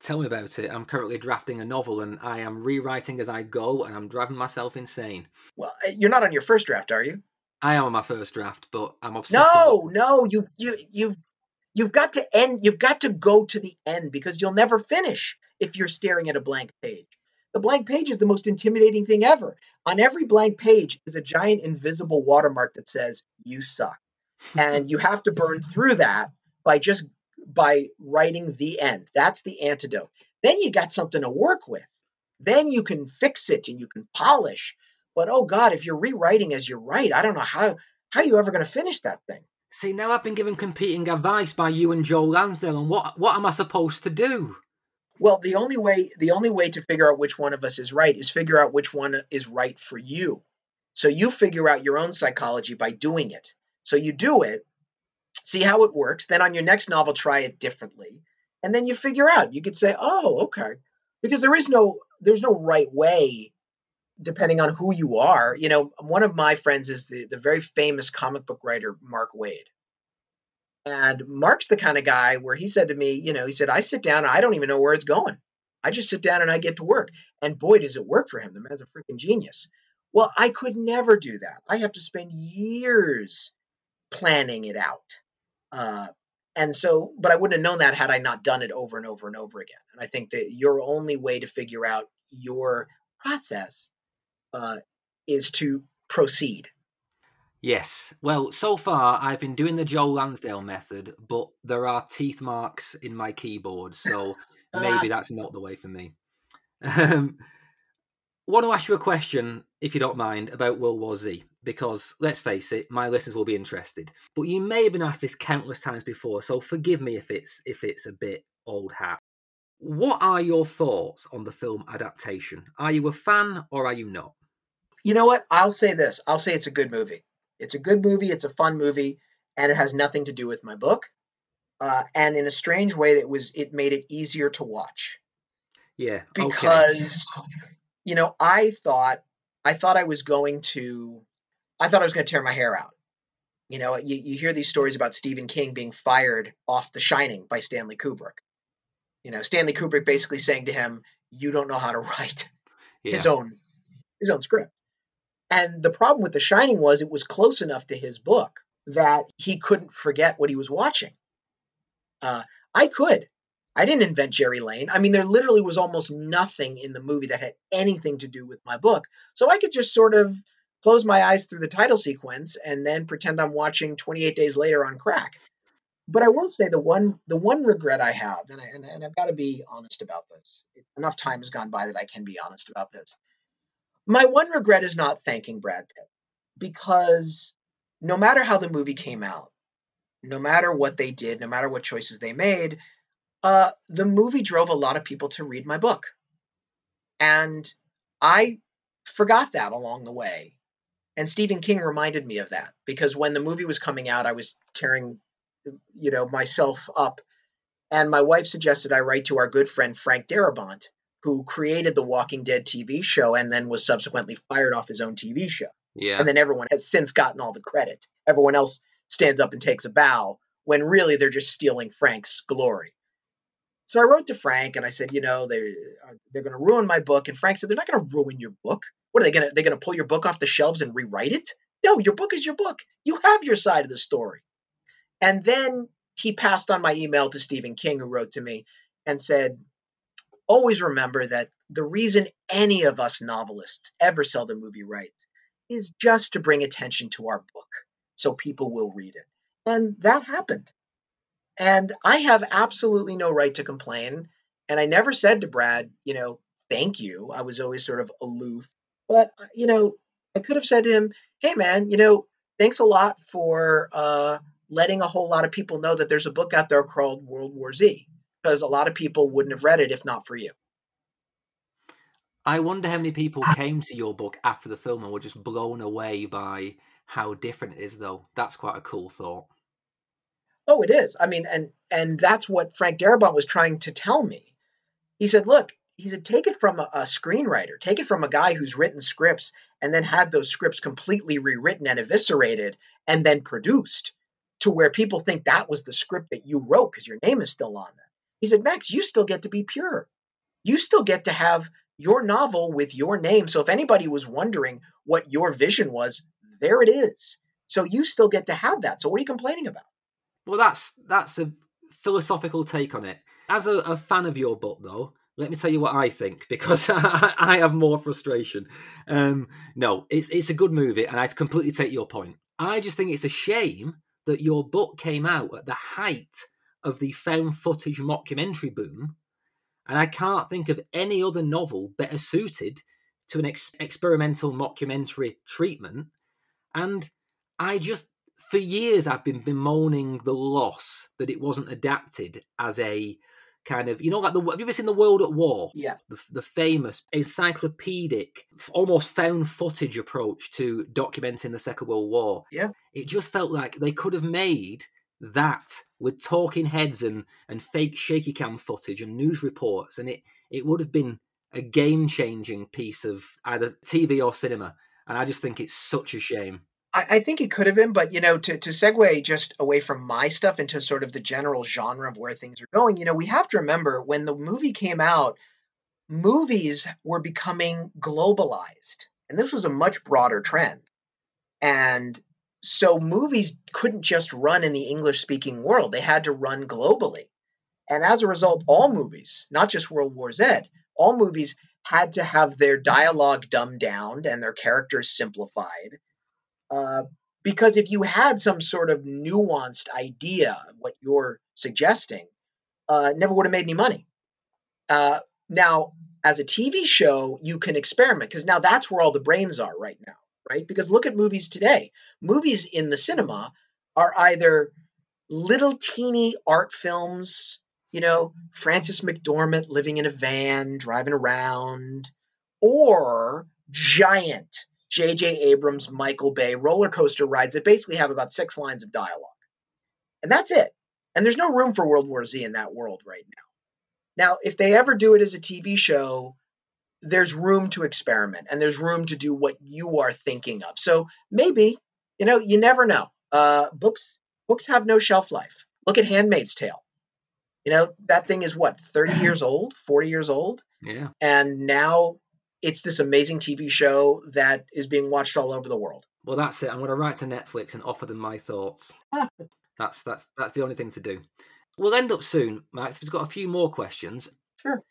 Tell me about it. I'm currently drafting a novel and I am rewriting as I go and I'm driving myself insane. Well, uh, you're not on your first draft, are you? I am on my first draft, but I'm obsessed. No, no, you you you've you've got to end you've got to go to the end because you'll never finish if you're staring at a blank page. The blank page is the most intimidating thing ever. On every blank page is a giant invisible watermark that says you suck. and you have to burn through that by just by writing the end. That's the antidote. Then you got something to work with. Then you can fix it and you can polish. But oh God, if you're rewriting as you write, I don't know how how you ever going to finish that thing. See, now I've been given competing advice by you and Joe Lansdale on what what am I supposed to do? Well, the only way the only way to figure out which one of us is right is figure out which one is right for you. So you figure out your own psychology by doing it. So you do it, see how it works. Then on your next novel, try it differently, and then you figure out. You could say, "Oh, okay," because there is no there's no right way, depending on who you are. You know, one of my friends is the the very famous comic book writer Mark Waid. And Mark's the kind of guy where he said to me, you know, he said, I sit down and I don't even know where it's going. I just sit down and I get to work. And boy, does it work for him. The man's a freaking genius. Well, I could never do that. I have to spend years planning it out. Uh, and so, but I wouldn't have known that had I not done it over and over and over again. And I think that your only way to figure out your process uh, is to proceed. Yes. Well, so far I've been doing the Joe Lansdale method, but there are teeth marks in my keyboard, so maybe that's not the way for me. Um, want to ask you a question, if you don't mind, about World War Z because let's face it, my listeners will be interested. But you may have been asked this countless times before, so forgive me if it's if it's a bit old hat. What are your thoughts on the film adaptation? Are you a fan or are you not? You know what? I'll say this. I'll say it's a good movie. It's a good movie. It's a fun movie, and it has nothing to do with my book. Uh, and in a strange way, it was it made it easier to watch. Yeah, because okay. you know I thought I thought I was going to I thought I was going to tear my hair out. You know, you, you hear these stories about Stephen King being fired off The Shining by Stanley Kubrick. You know, Stanley Kubrick basically saying to him, "You don't know how to write yeah. his own his own script." And the problem with The Shining was it was close enough to his book that he couldn't forget what he was watching. Uh, I could. I didn't invent Gerry Lane. I mean, there literally was almost nothing in the movie that had anything to do with my book. So I could just sort of close my eyes through the title sequence and then pretend I'm watching 28 Days Later on crack. But I will say the one the one regret I have, and, I, and, and I've got to be honest about this. Enough time has gone by that I can be honest about this. My one regret is not thanking Brad Pitt because no matter how the movie came out, no matter what they did, no matter what choices they made, uh, the movie drove a lot of people to read my book. And I forgot that along the way. And Stephen King reminded me of that because when the movie was coming out, I was tearing, you know, myself up. And my wife suggested I write to our good friend Frank Darabont, who created the Walking Dead TV show and then was subsequently fired off his own TV show. Yeah. And then everyone has since gotten all the credit. Everyone else stands up and takes a bow when really they're just stealing Frank's glory. So I wrote to Frank and I said, you know, uh, they're they're going to ruin my book. And Frank said, they're not going to ruin your book. What are they going to? They're going to pull your book off the shelves and rewrite it? No, your book is your book. You have your side of the story. And then he passed on my email to Stephen King, who wrote to me and said, always remember that the reason any of us novelists ever sell the movie rights is just to bring attention to our book so people will read it. And that happened. And I have absolutely no right to complain. And I never said to Brad, you know, thank you. I was always sort of aloof. But, you know, I could have said to him, hey, man, you know, thanks a lot for uh, letting a whole lot of people know that there's a book out there called World War Z, because a lot of people wouldn't have read it if not for you. I wonder how many people ah. came to your book after the film and were just blown away by how different it is, though. That's quite a cool thought. Oh, it is. I mean, and and that's what Frank Darabont was trying to tell me. He said, "Look, he said, take it from a, a, screenwriter, take it from a guy who's written scripts and then had those scripts completely rewritten and eviscerated and then produced to where people think that was the script that you wrote because your name is still on there. He said, Max, you still get to be pure. You still get to have your novel with your name. So if anybody was wondering what your vision was, there it is. So you still get to have that. So what are you complaining about? Well, that's that's a philosophical take on it. As a, a fan of your book, though, let me tell you what I think because I have more frustration. Um, no, it's it's a good movie, and I completely take your point. I just think it's a shame that your book came out at the height of the found footage mockumentary boom, and I can't think of any other novel better suited to an ex- experimental mockumentary treatment. And I just, for years, I've been bemoaning the loss that it wasn't adapted as a kind of you know like the have you ever seen the world at war? Yeah. The, the famous encyclopedic almost found footage approach to documenting the second world war. Yeah. It just felt like they could have made that with talking heads and and fake shaky cam footage and news reports and it it would have been a game changing piece of either tv or cinema and i just think it's such a shame I, think it could have been, but you know, to, to segue just away from my stuff into sort of the general genre of where things are going, you know, we have to remember when the movie came out, movies were becoming globalized. And this was a much broader trend. And so movies couldn't just run in the English speaking world, they had to run globally. And as a result, all movies, not just World War Z, all movies had to have their dialogue dumbed down and their characters simplified uh, because if you had some sort of nuanced idea, of what you're suggesting, uh, never would have made any money. Uh, now, as a TV show, you can experiment because now that's where all the brains are right now, right? Because look at movies today. Movies in the cinema are either little teeny art films, you know, Frances McDormand living in a van, driving around, or giant J.J. Abrams, Michael Bay roller coaster rides that basically have about six lines of dialogue. And that's it. And there's no room for World War Z in that world right now. Now, if they ever do it as a TV show, there's room to experiment and there's room to do what you are thinking of. So maybe, you know, you never know. Uh, books books have no shelf life. Look at Handmaid's Tale. You know, that thing is what, 30 years old, 40 years old? Yeah. And now it's this amazing TV show that is being watched all over the world. Well, that's it. I'm going to write to Netflix and offer them my thoughts. that's that's that's the only thing to do. We'll end up soon, Max. We've got a few more questions. Sure.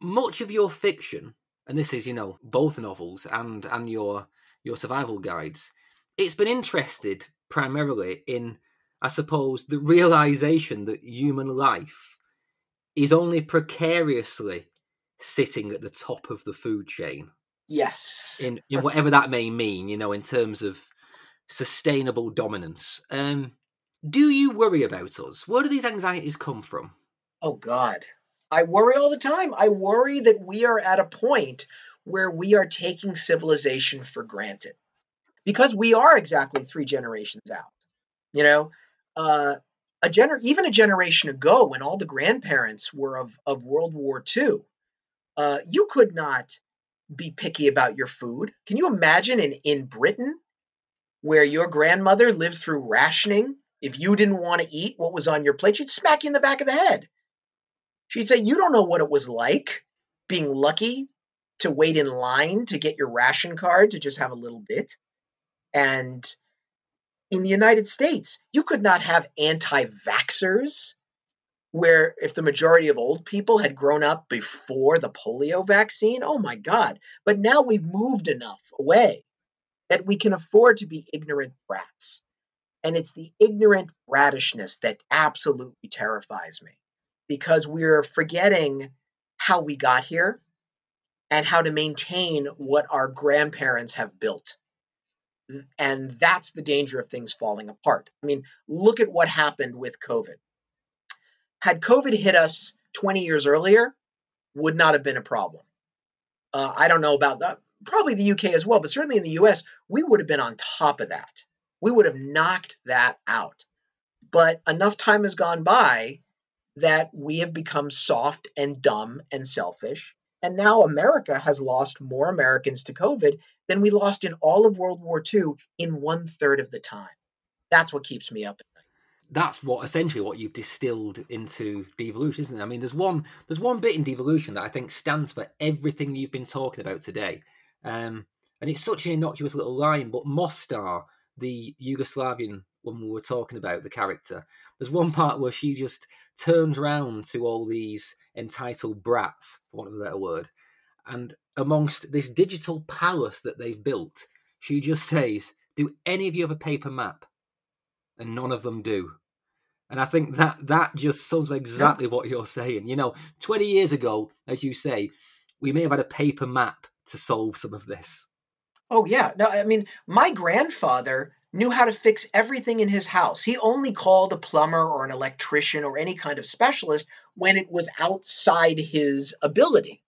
Much of your fiction, and this is, you know, both novels and and your your survival guides, it's been interested primarily in, I suppose, the realization that human life is only precariously sitting at the top of the food chain. Yes. In in whatever that may mean, you know, in terms of sustainable dominance. Um, do you worry about us? Where do these anxieties come from? Oh God. I worry all the time. I worry that we are at a point where we are taking civilization for granted. Because we are exactly three generations out. You know, uh, a gener- even a generation ago when all the grandparents were of, of World War II, uh, you could not be picky about your food. Can you imagine in, in Britain where your grandmother lived through rationing? If you didn't want to eat what was on your plate, she'd smack you in the back of the head. She'd say, You don't know what it was like being lucky to wait in line to get your ration card to just have a little bit. And in the United States, you could not have anti vaxxers, where if the majority of old people had grown up before the polio vaccine, oh my God. But now we've moved enough away that we can afford to be ignorant brats. And it's the ignorant brattishness that absolutely terrifies me because we're forgetting how we got here and how to maintain what our grandparents have built. And that's the danger of things falling apart. I mean, look at what happened with COVID. Had COVID hit us 20 years earlier, would not have been a problem. Uh, I don't know about that. Probably the UK as well, but certainly in the US, we would have been on top of that. We would have knocked that out. But enough time has gone by that we have become soft and dumb and selfish and now America has lost more Americans to COVID than we lost in all of World War II in one third of the time. That's what keeps me up. That's what essentially what you've distilled into devolution, isn't it? I mean, there's one there's one bit in devolution that I think stands for everything you've been talking about today, um, and it's such an innocuous little line. But Mostar, the Yugoslavian woman we were talking about, the character, there's one part where she just turns around to all these entitled brats, for want of a better word, and amongst this digital palace that they've built, she just says, "Do any of you have a paper map?" And none of them do. And I think that that just sums up exactly what you're saying. You know, 20 years ago, as you say, we may have had a paper map to solve some of this. Oh yeah. No, I mean, my grandfather knew how to fix everything in his house. He only called a plumber or an electrician or any kind of specialist when it was outside his ability.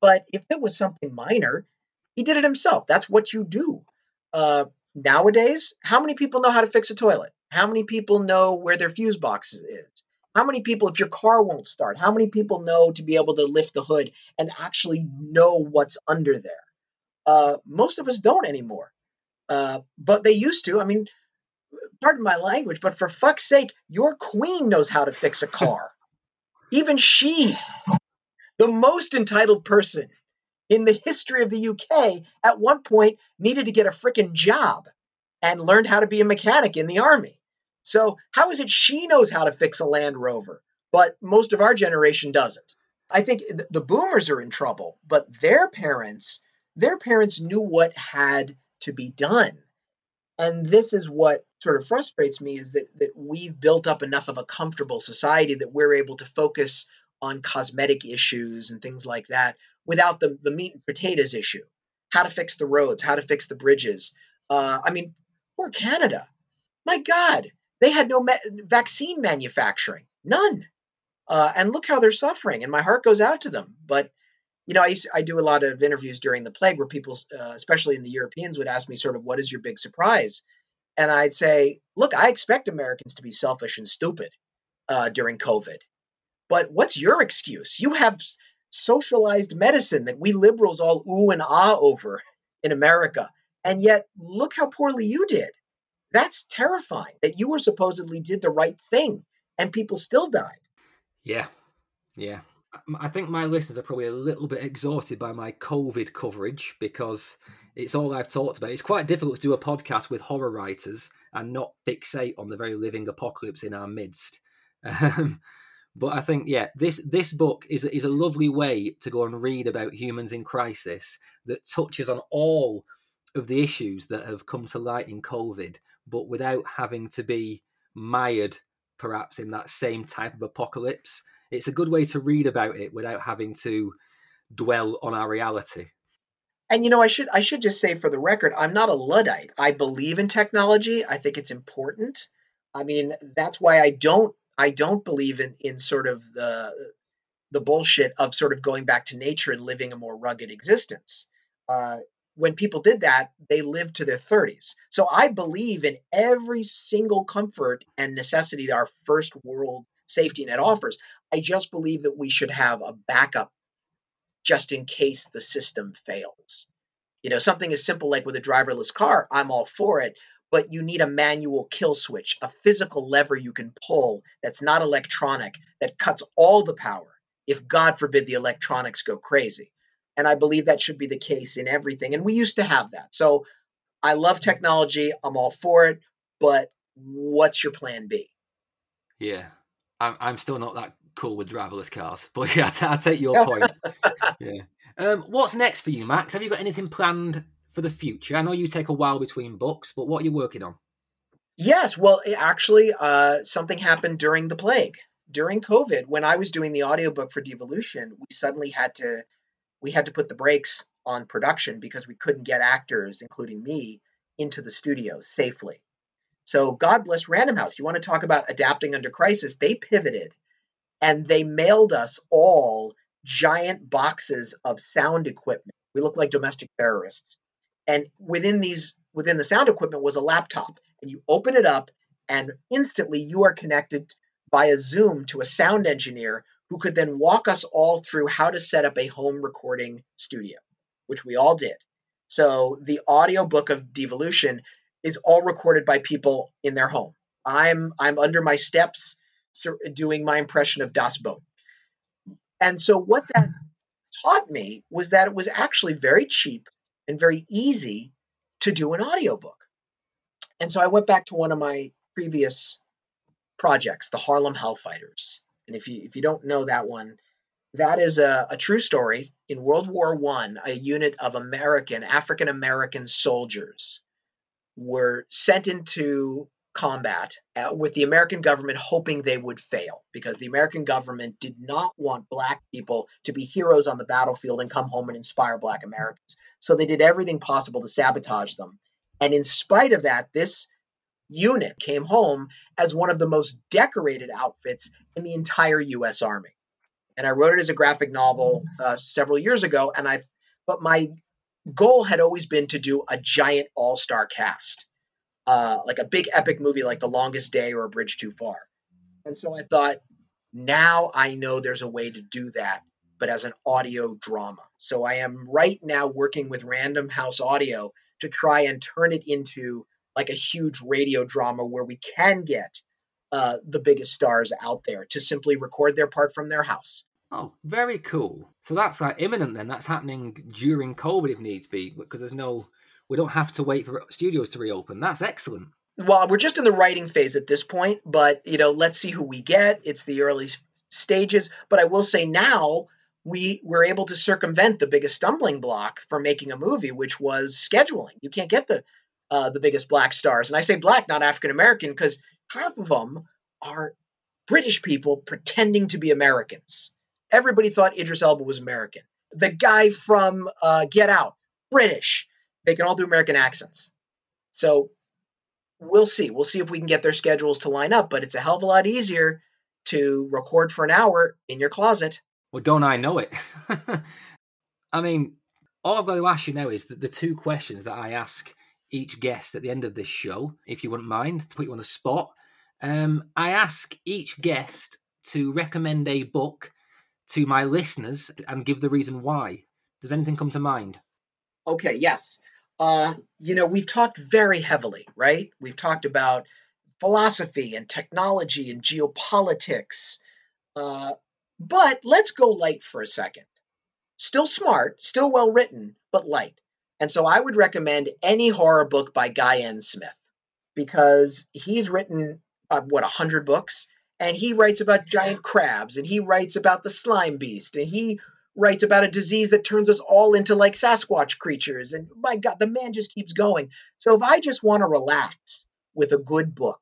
But if it was something minor, he did it himself. That's what you do. Uh, nowadays, how many people know how to fix a toilet? How many people know where their fuse box is? How many people, if your car won't start, how many people know to be able to lift the hood and actually know what's under there? Uh, most of us don't anymore. Uh, but they used to. I mean, pardon my language, but for fuck's sake, your queen knows how to fix a car. Even she, the most entitled person in the history of the UK, at one point needed to get a freaking job and learned how to be a mechanic in the army. So, how is it she knows how to fix a Land Rover, but most of our generation doesn't? I think the boomers are in trouble, but their parents, their parents knew what had to be done. And this is what sort of frustrates me is that, that we've built up enough of a comfortable society that we're able to focus on cosmetic issues and things like that without the, the meat and potatoes issue how to fix the roads, how to fix the bridges. Uh, I mean, poor Canada. My God, they had no vaccine manufacturing, none. Uh, and look how they're suffering. And my heart goes out to them. But you know, I, used, I do a lot of interviews during the plague where people, uh, especially in the Europeans, would ask me sort of, what is your big surprise? And I'd say, look, I expect Americans to be selfish and stupid uh, during COVID. But what's your excuse? You have socialized medicine that we liberals all ooh and ah over in America. And yet, look how poorly you did. That's terrifying that you were supposedly did the right thing and people still died. Yeah. Yeah. I think my listeners are probably a little bit exhausted by my COVID coverage because it's all I've talked about. It's quite difficult to do a podcast with horror writers and not fixate on the very living apocalypse in our midst. Um, but I think, yeah, this this book is is a lovely way to go and read about humans in crisis that touches on all of the issues that have come to light in COVID, but without having to be mired, perhaps, in that same type of apocalypse it's a good way to read about it without having to dwell on our reality. And you know, I should I should just say for the record, I'm not a luddite. I believe in technology. I think it's important. I mean, that's why I don't I don't believe in in sort of the the bullshit of sort of going back to nature and living a more rugged existence. Uh, when people did that, they lived to their 30s. So I believe in every single comfort and necessity that our first world safety net offers. I just believe that we should have a backup just in case the system fails. You know, something as simple like with a driverless car, I'm all for it, but you need a manual kill switch, a physical lever you can pull that's not electronic, that cuts all the power if, God forbid, the electronics go crazy. And I believe that should be the case in everything. And we used to have that. So I love technology. I'm all for it. But what's your plan B? Yeah. I'm, still not that cool with driverless cars. But yeah, I take your point. yeah. Um, what's next for you, Max? Have you got anything planned for the future? I know you take a while between books, but what are you working on? Yes, well, actually, uh, something happened during the plague. During COVID, when I was doing the audiobook for Devolution, we suddenly had to we had to put the brakes on production because we couldn't get actors, including me, into the studios safely. So God bless Random House. You want to talk about adapting under crisis? They pivoted and they mailed us all giant boxes of sound equipment. We look like domestic terrorists. And within these within the sound equipment was a laptop. And you open it up and instantly you are connected via Zoom to a sound engineer who could then walk us all through how to set up a home recording studio, which we all did. So the audio book of Devolution is all recorded by people in their home. I'm I'm under my steps doing my impression of Das Boot. And so what that taught me was that it was actually very cheap and very easy to do an audiobook. And so I went back to one of my previous projects, the Harlem Hellfighters. And if you if you don't know that one, that is a, a true story. In World War One, a unit of American African American soldiers were sent into combat uh, with the American government hoping they would fail because the American government did not want black people to be heroes on the battlefield and come home and inspire black Americans. So they did everything possible to sabotage them. And in spite of that, this unit came home as one of the most decorated outfits in the entire US Army. And I wrote it as a graphic novel uh, several years ago and I but my goal had always been to do a giant all-star cast uh, like a big epic movie like The Longest Day or A Bridge Too Far. And so I thought, now I know there's a way to do that, but as an audio drama. So I am right now working with Random House Audio to try and turn it into like a huge radio drama where we can get uh, the biggest stars out there to simply record their part from their house. Oh, very cool. So that's like imminent then. That's happening during COVID if needs be, because there's no we don't have to wait for studios to reopen. That's excellent. Well, we're just in the writing phase at this point, but you know, let's see who we get. It's the early stages, but I will say now we were able to circumvent the biggest stumbling block for making a movie, which was scheduling. You can't get the uh, the biggest black stars, and I say black, not African American, because half of them are British people pretending to be Americans. Everybody thought Idris Elba was American. The guy from uh, Get Out, British they can all do American accents. So we'll see. We'll see if we can get their schedules to line up, but it's a hell of a lot easier to record for an hour in your closet. Well, don't I know it? I mean, all I've got to ask you now is that the two questions that I ask each guest at the end of this show, if you wouldn't mind, to put you on the spot. Um, I ask each guest to recommend a book to my listeners and give the reason why. Does anything come to mind? Okay, yes uh, you know, we've talked very heavily, right? We've talked about philosophy and technology and geopolitics. Uh, but let's go light for a second. Still smart, still well written, but light. And so I would recommend any horror book by Guy N. Smith because he's written, uh, what, 100 books? And he writes about giant crabs and he writes about the slime beast and he writes about a disease that turns us all into like Sasquatch creatures. And my God, the man just keeps going. So if I just want to relax with a good book,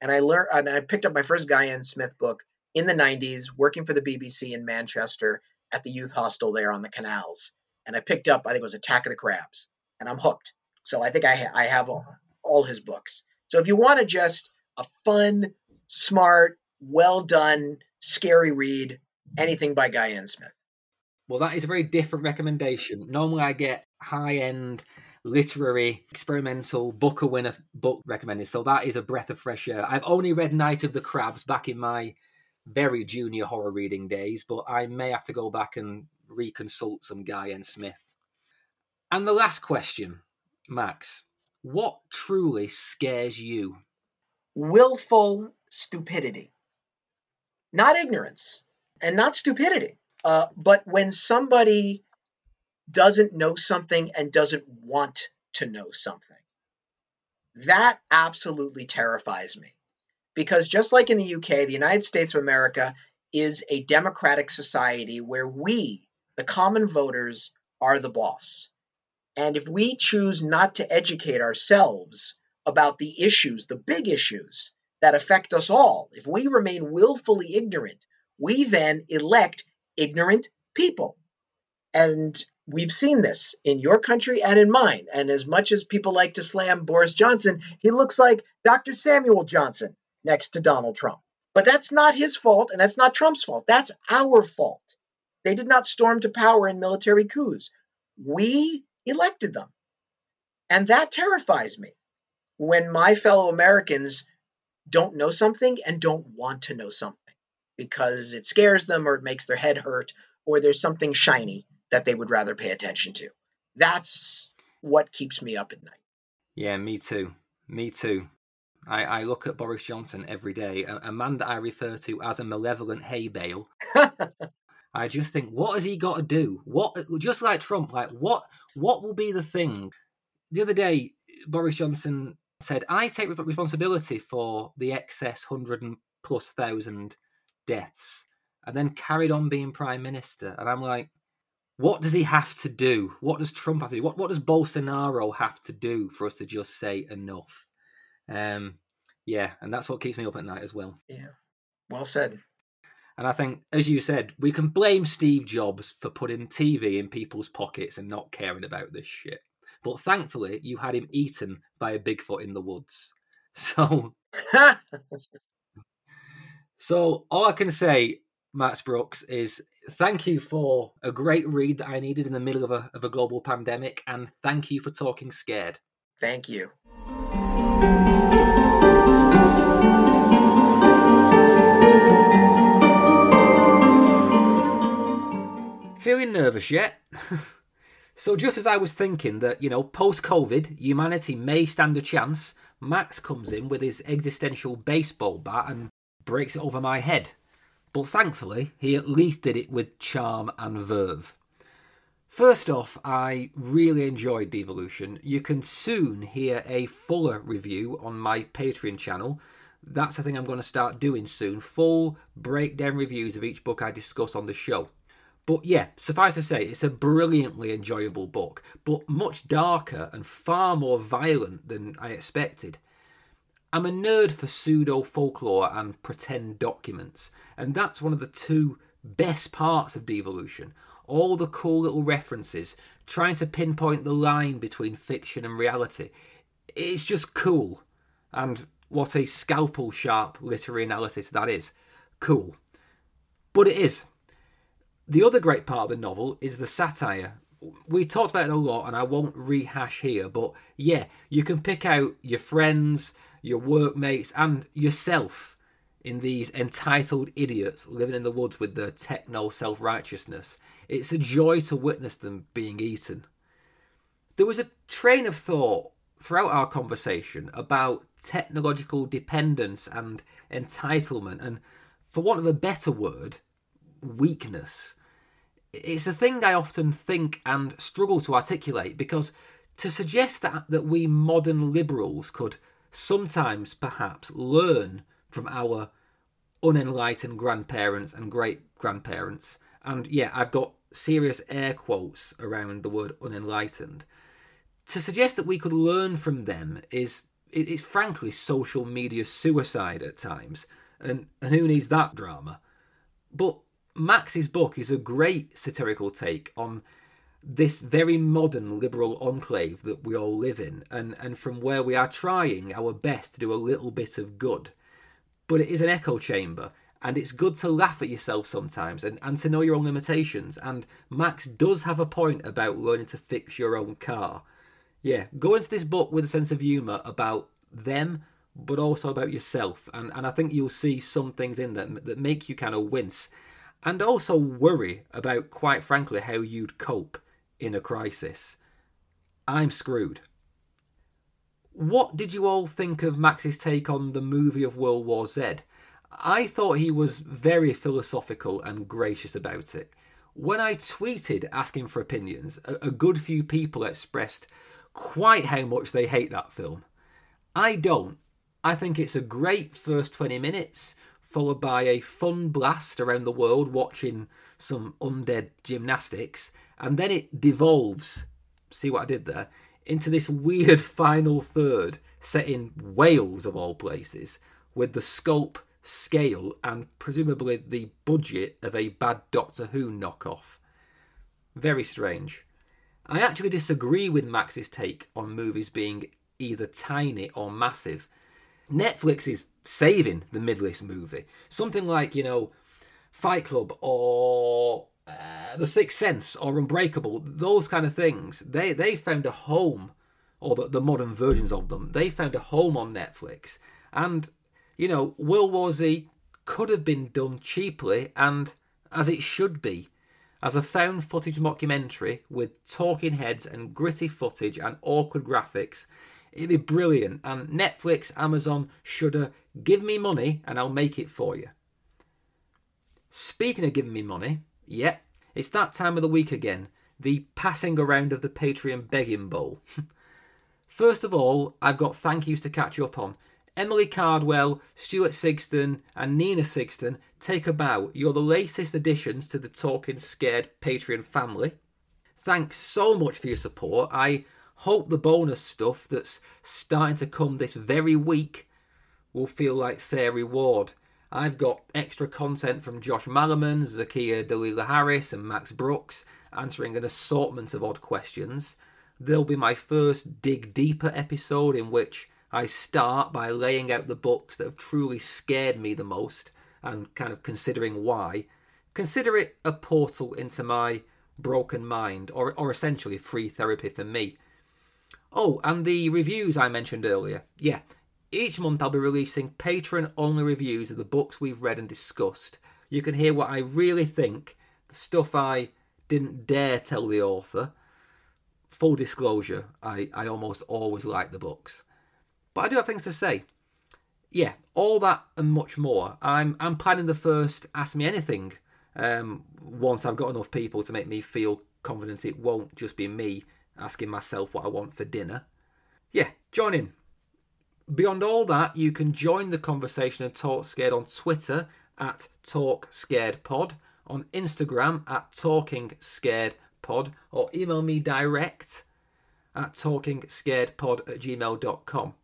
and I learned, and I picked up my first Guy N. Smith book in the 90s, working for the BBC in Manchester at the youth hostel there on the canals. And I picked up, I think it was Attack of the Crabs, and I'm hooked. So I think I, ha- I have all, all his books. So if you want to just a fun, smart, well done, scary read, anything by Guy N. Smith. Well, that is a very different recommendation. Normally, I get high end literary, experimental Booker winner book recommended. So that is a breath of fresh air. I've only read Night of the Crabs back in my very junior horror reading days, but I may have to go back and reconsult some Guy N. Smith. And the last question, Max, what truly scares you? Willful stupidity. Not ignorance and not stupidity Uh, but when somebody doesn't know something and doesn't want to know something, that absolutely terrifies me. Because just like in the UK, the United States of America is a democratic society where we, the common voters, are the boss. And if we choose not to educate ourselves about the issues, the big issues that affect us all, if we remain willfully ignorant, we then elect ignorant people. And we've seen this in your country and in mine. And as much as people like to slam Boris Johnson, he looks like Dr. Samuel Johnson next to Donald Trump. But that's not his fault, and that's not Trump's fault. That's our fault. They did not storm to power in military coups. We elected them. And that terrifies me when my fellow Americans don't know something and don't want to know something because it scares them or it makes their head hurt or there's something shiny that they would rather pay attention to. That's what keeps me up at night. Yeah, me too. Me too. I, I look at Boris Johnson every day, a, a man that I refer to as a malevolent hay bale. I just think, what has he got to do? What, just like Trump, like what, what will be the thing? The other day, Boris Johnson said, "I take responsibility for the excess hundred and plus thousand deaths," and then carried on being prime minister. And I'm like, what does he have to do? What does Trump have to do? What what does Bolsonaro have to do for us to just say enough? Um, yeah, and that's what keeps me up at night as well. Yeah, well said. And I think, as you said, we can blame Steve Jobs for putting TV in people's pockets and not caring about this shit. But thankfully, you had him eaten by a Bigfoot in the woods. So, so all I can say, Max Brooks, is thank you for a great read that I needed in the middle of a, of a global pandemic, and thank you for talking scared. Thank you. Feeling nervous yet? so, just as I was thinking that, you know, post COVID, humanity may stand a chance, Max comes in with his existential baseball bat and breaks it over my head. But thankfully, he at least did it with charm and verve. First off, I really enjoyed Devolution. You can soon hear a fuller review on my Patreon channel. That's the thing I'm going to start doing soon. Full breakdown reviews of each book I discuss on the show. But yeah, suffice to say, it's a brilliantly enjoyable book, but much darker and far more violent than I expected. I'm a nerd for pseudo folklore and pretend documents, and that's one of the two best parts of devolution. All the cool little references, trying to pinpoint the line between fiction and reality. It's just cool. And what a scalpel sharp literary analysis that is. Cool. But it is. The other great part of the novel is the satire. We talked about it a lot, and I won't rehash here, but yeah, you can pick out your friends, your workmates, and yourself in these entitled idiots living in the woods with their techno self righteousness. It's a joy to witness them being eaten. There was a train of thought throughout our conversation about technological dependence and entitlement, and for want of a better word, weakness it's a thing I often think and struggle to articulate because to suggest that, that we modern liberals could sometimes perhaps learn from our unenlightened grandparents and great grandparents, and yeah, I've got serious air quotes around the word unenlightened. To suggest that we could learn from them is it's frankly social media suicide at times, and, and who needs that drama? But Max's book is a great satirical take on this very modern liberal enclave that we all live in, and, and from where we are trying our best to do a little bit of good. But it is an echo chamber, and it's good to laugh at yourself sometimes and, and to know your own limitations. And Max does have a point about learning to fix your own car. Yeah, go into this book with a sense of humour about them, but also about yourself. And, and I think you'll see some things in there that make you kind of wince and also worry about, quite frankly, how you'd cope in a crisis. I'm screwed. What did you all think of Max's take on the movie of World War Z? I thought he was very philosophical and gracious about it. When I tweeted asking for opinions, a, good few people expressed quite how much they hate that film. I don't. I think it's a great first 20 minutes, followed by a fun blast around the world watching some undead gymnastics, and then it devolves. See what I did there? Into this weird final third set in Wales, of all places, with the scope, scale, and presumably the budget of a bad Doctor Who knockoff. Very strange. I actually disagree with Max's take on movies being either tiny or massive. Netflix is saving the Midlist movie. Something like, you know, Fight Club or uh, The Sixth Sense or Unbreakable, those kind of things, they, they found a home, or the, the modern versions of them, they found a home on Netflix. And, you know, World War Z could have been done cheaply and as it should be as a found footage mockumentary with talking heads and gritty footage and awkward graphics. It'd be brilliant, and Netflix, Amazon, Shudder, give me money and I'll make it for you. Speaking of giving me money, yeah, it's that time of the week again, the passing around of the Patreon begging bowl. First of all, I've got thank yous to catch up on. Emily Cardwell, Stuart Sigston, and Nina Sigston, take a bow. You're the latest additions to the Talking Scared Patreon family. Thanks so much for your support. I hope the bonus stuff that's starting to come this very week will feel like fair reward. I've got extra content from Josh Malerman, Zakia Dalila Harris, and Max Brooks answering an assortment of odd questions. There'll be my first Dig Deeper episode in which I start by laying out the books that have truly scared me the most and kind of considering why. Consider it a portal into my broken mind, or, or essentially free therapy for me. Oh, and the reviews I mentioned earlier. Yeah, each month I'll be releasing patron only reviews of the books we've read and discussed. You can hear what I really think, the stuff I didn't dare tell the author. Full disclosure, I, I almost always like the books. But I do have things to say. Yeah, all that and much more. I'm I'm planning the first Ask Me Anything um, once I've got enough people to make me feel confident it won't just be me asking myself what I want for dinner. Yeah, join in. Beyond all that, you can join the conversation and Talk Scared on Twitter at Talk Scared Pod, on Instagram at Talking Scared Pod, or email me direct at talkingscaredpod at gmail.com.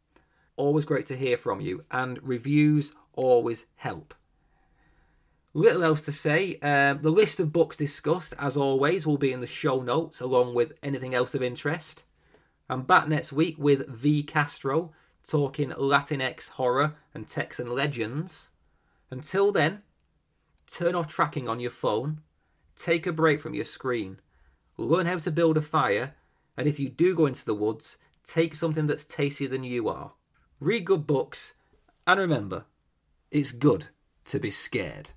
Always great to hear from you, and reviews always help. Little else to say. Um, the list of books discussed, as always, will be in the show notes along with anything else of interest. I'm back next week with V Castro talking Latinx horror and Texan legends. Until then, turn off tracking on your phone, take a break from your screen, learn how to build a fire, and if you do go into the woods, take something that's tastier than you are. Read good books, and remember, it's good to be scared.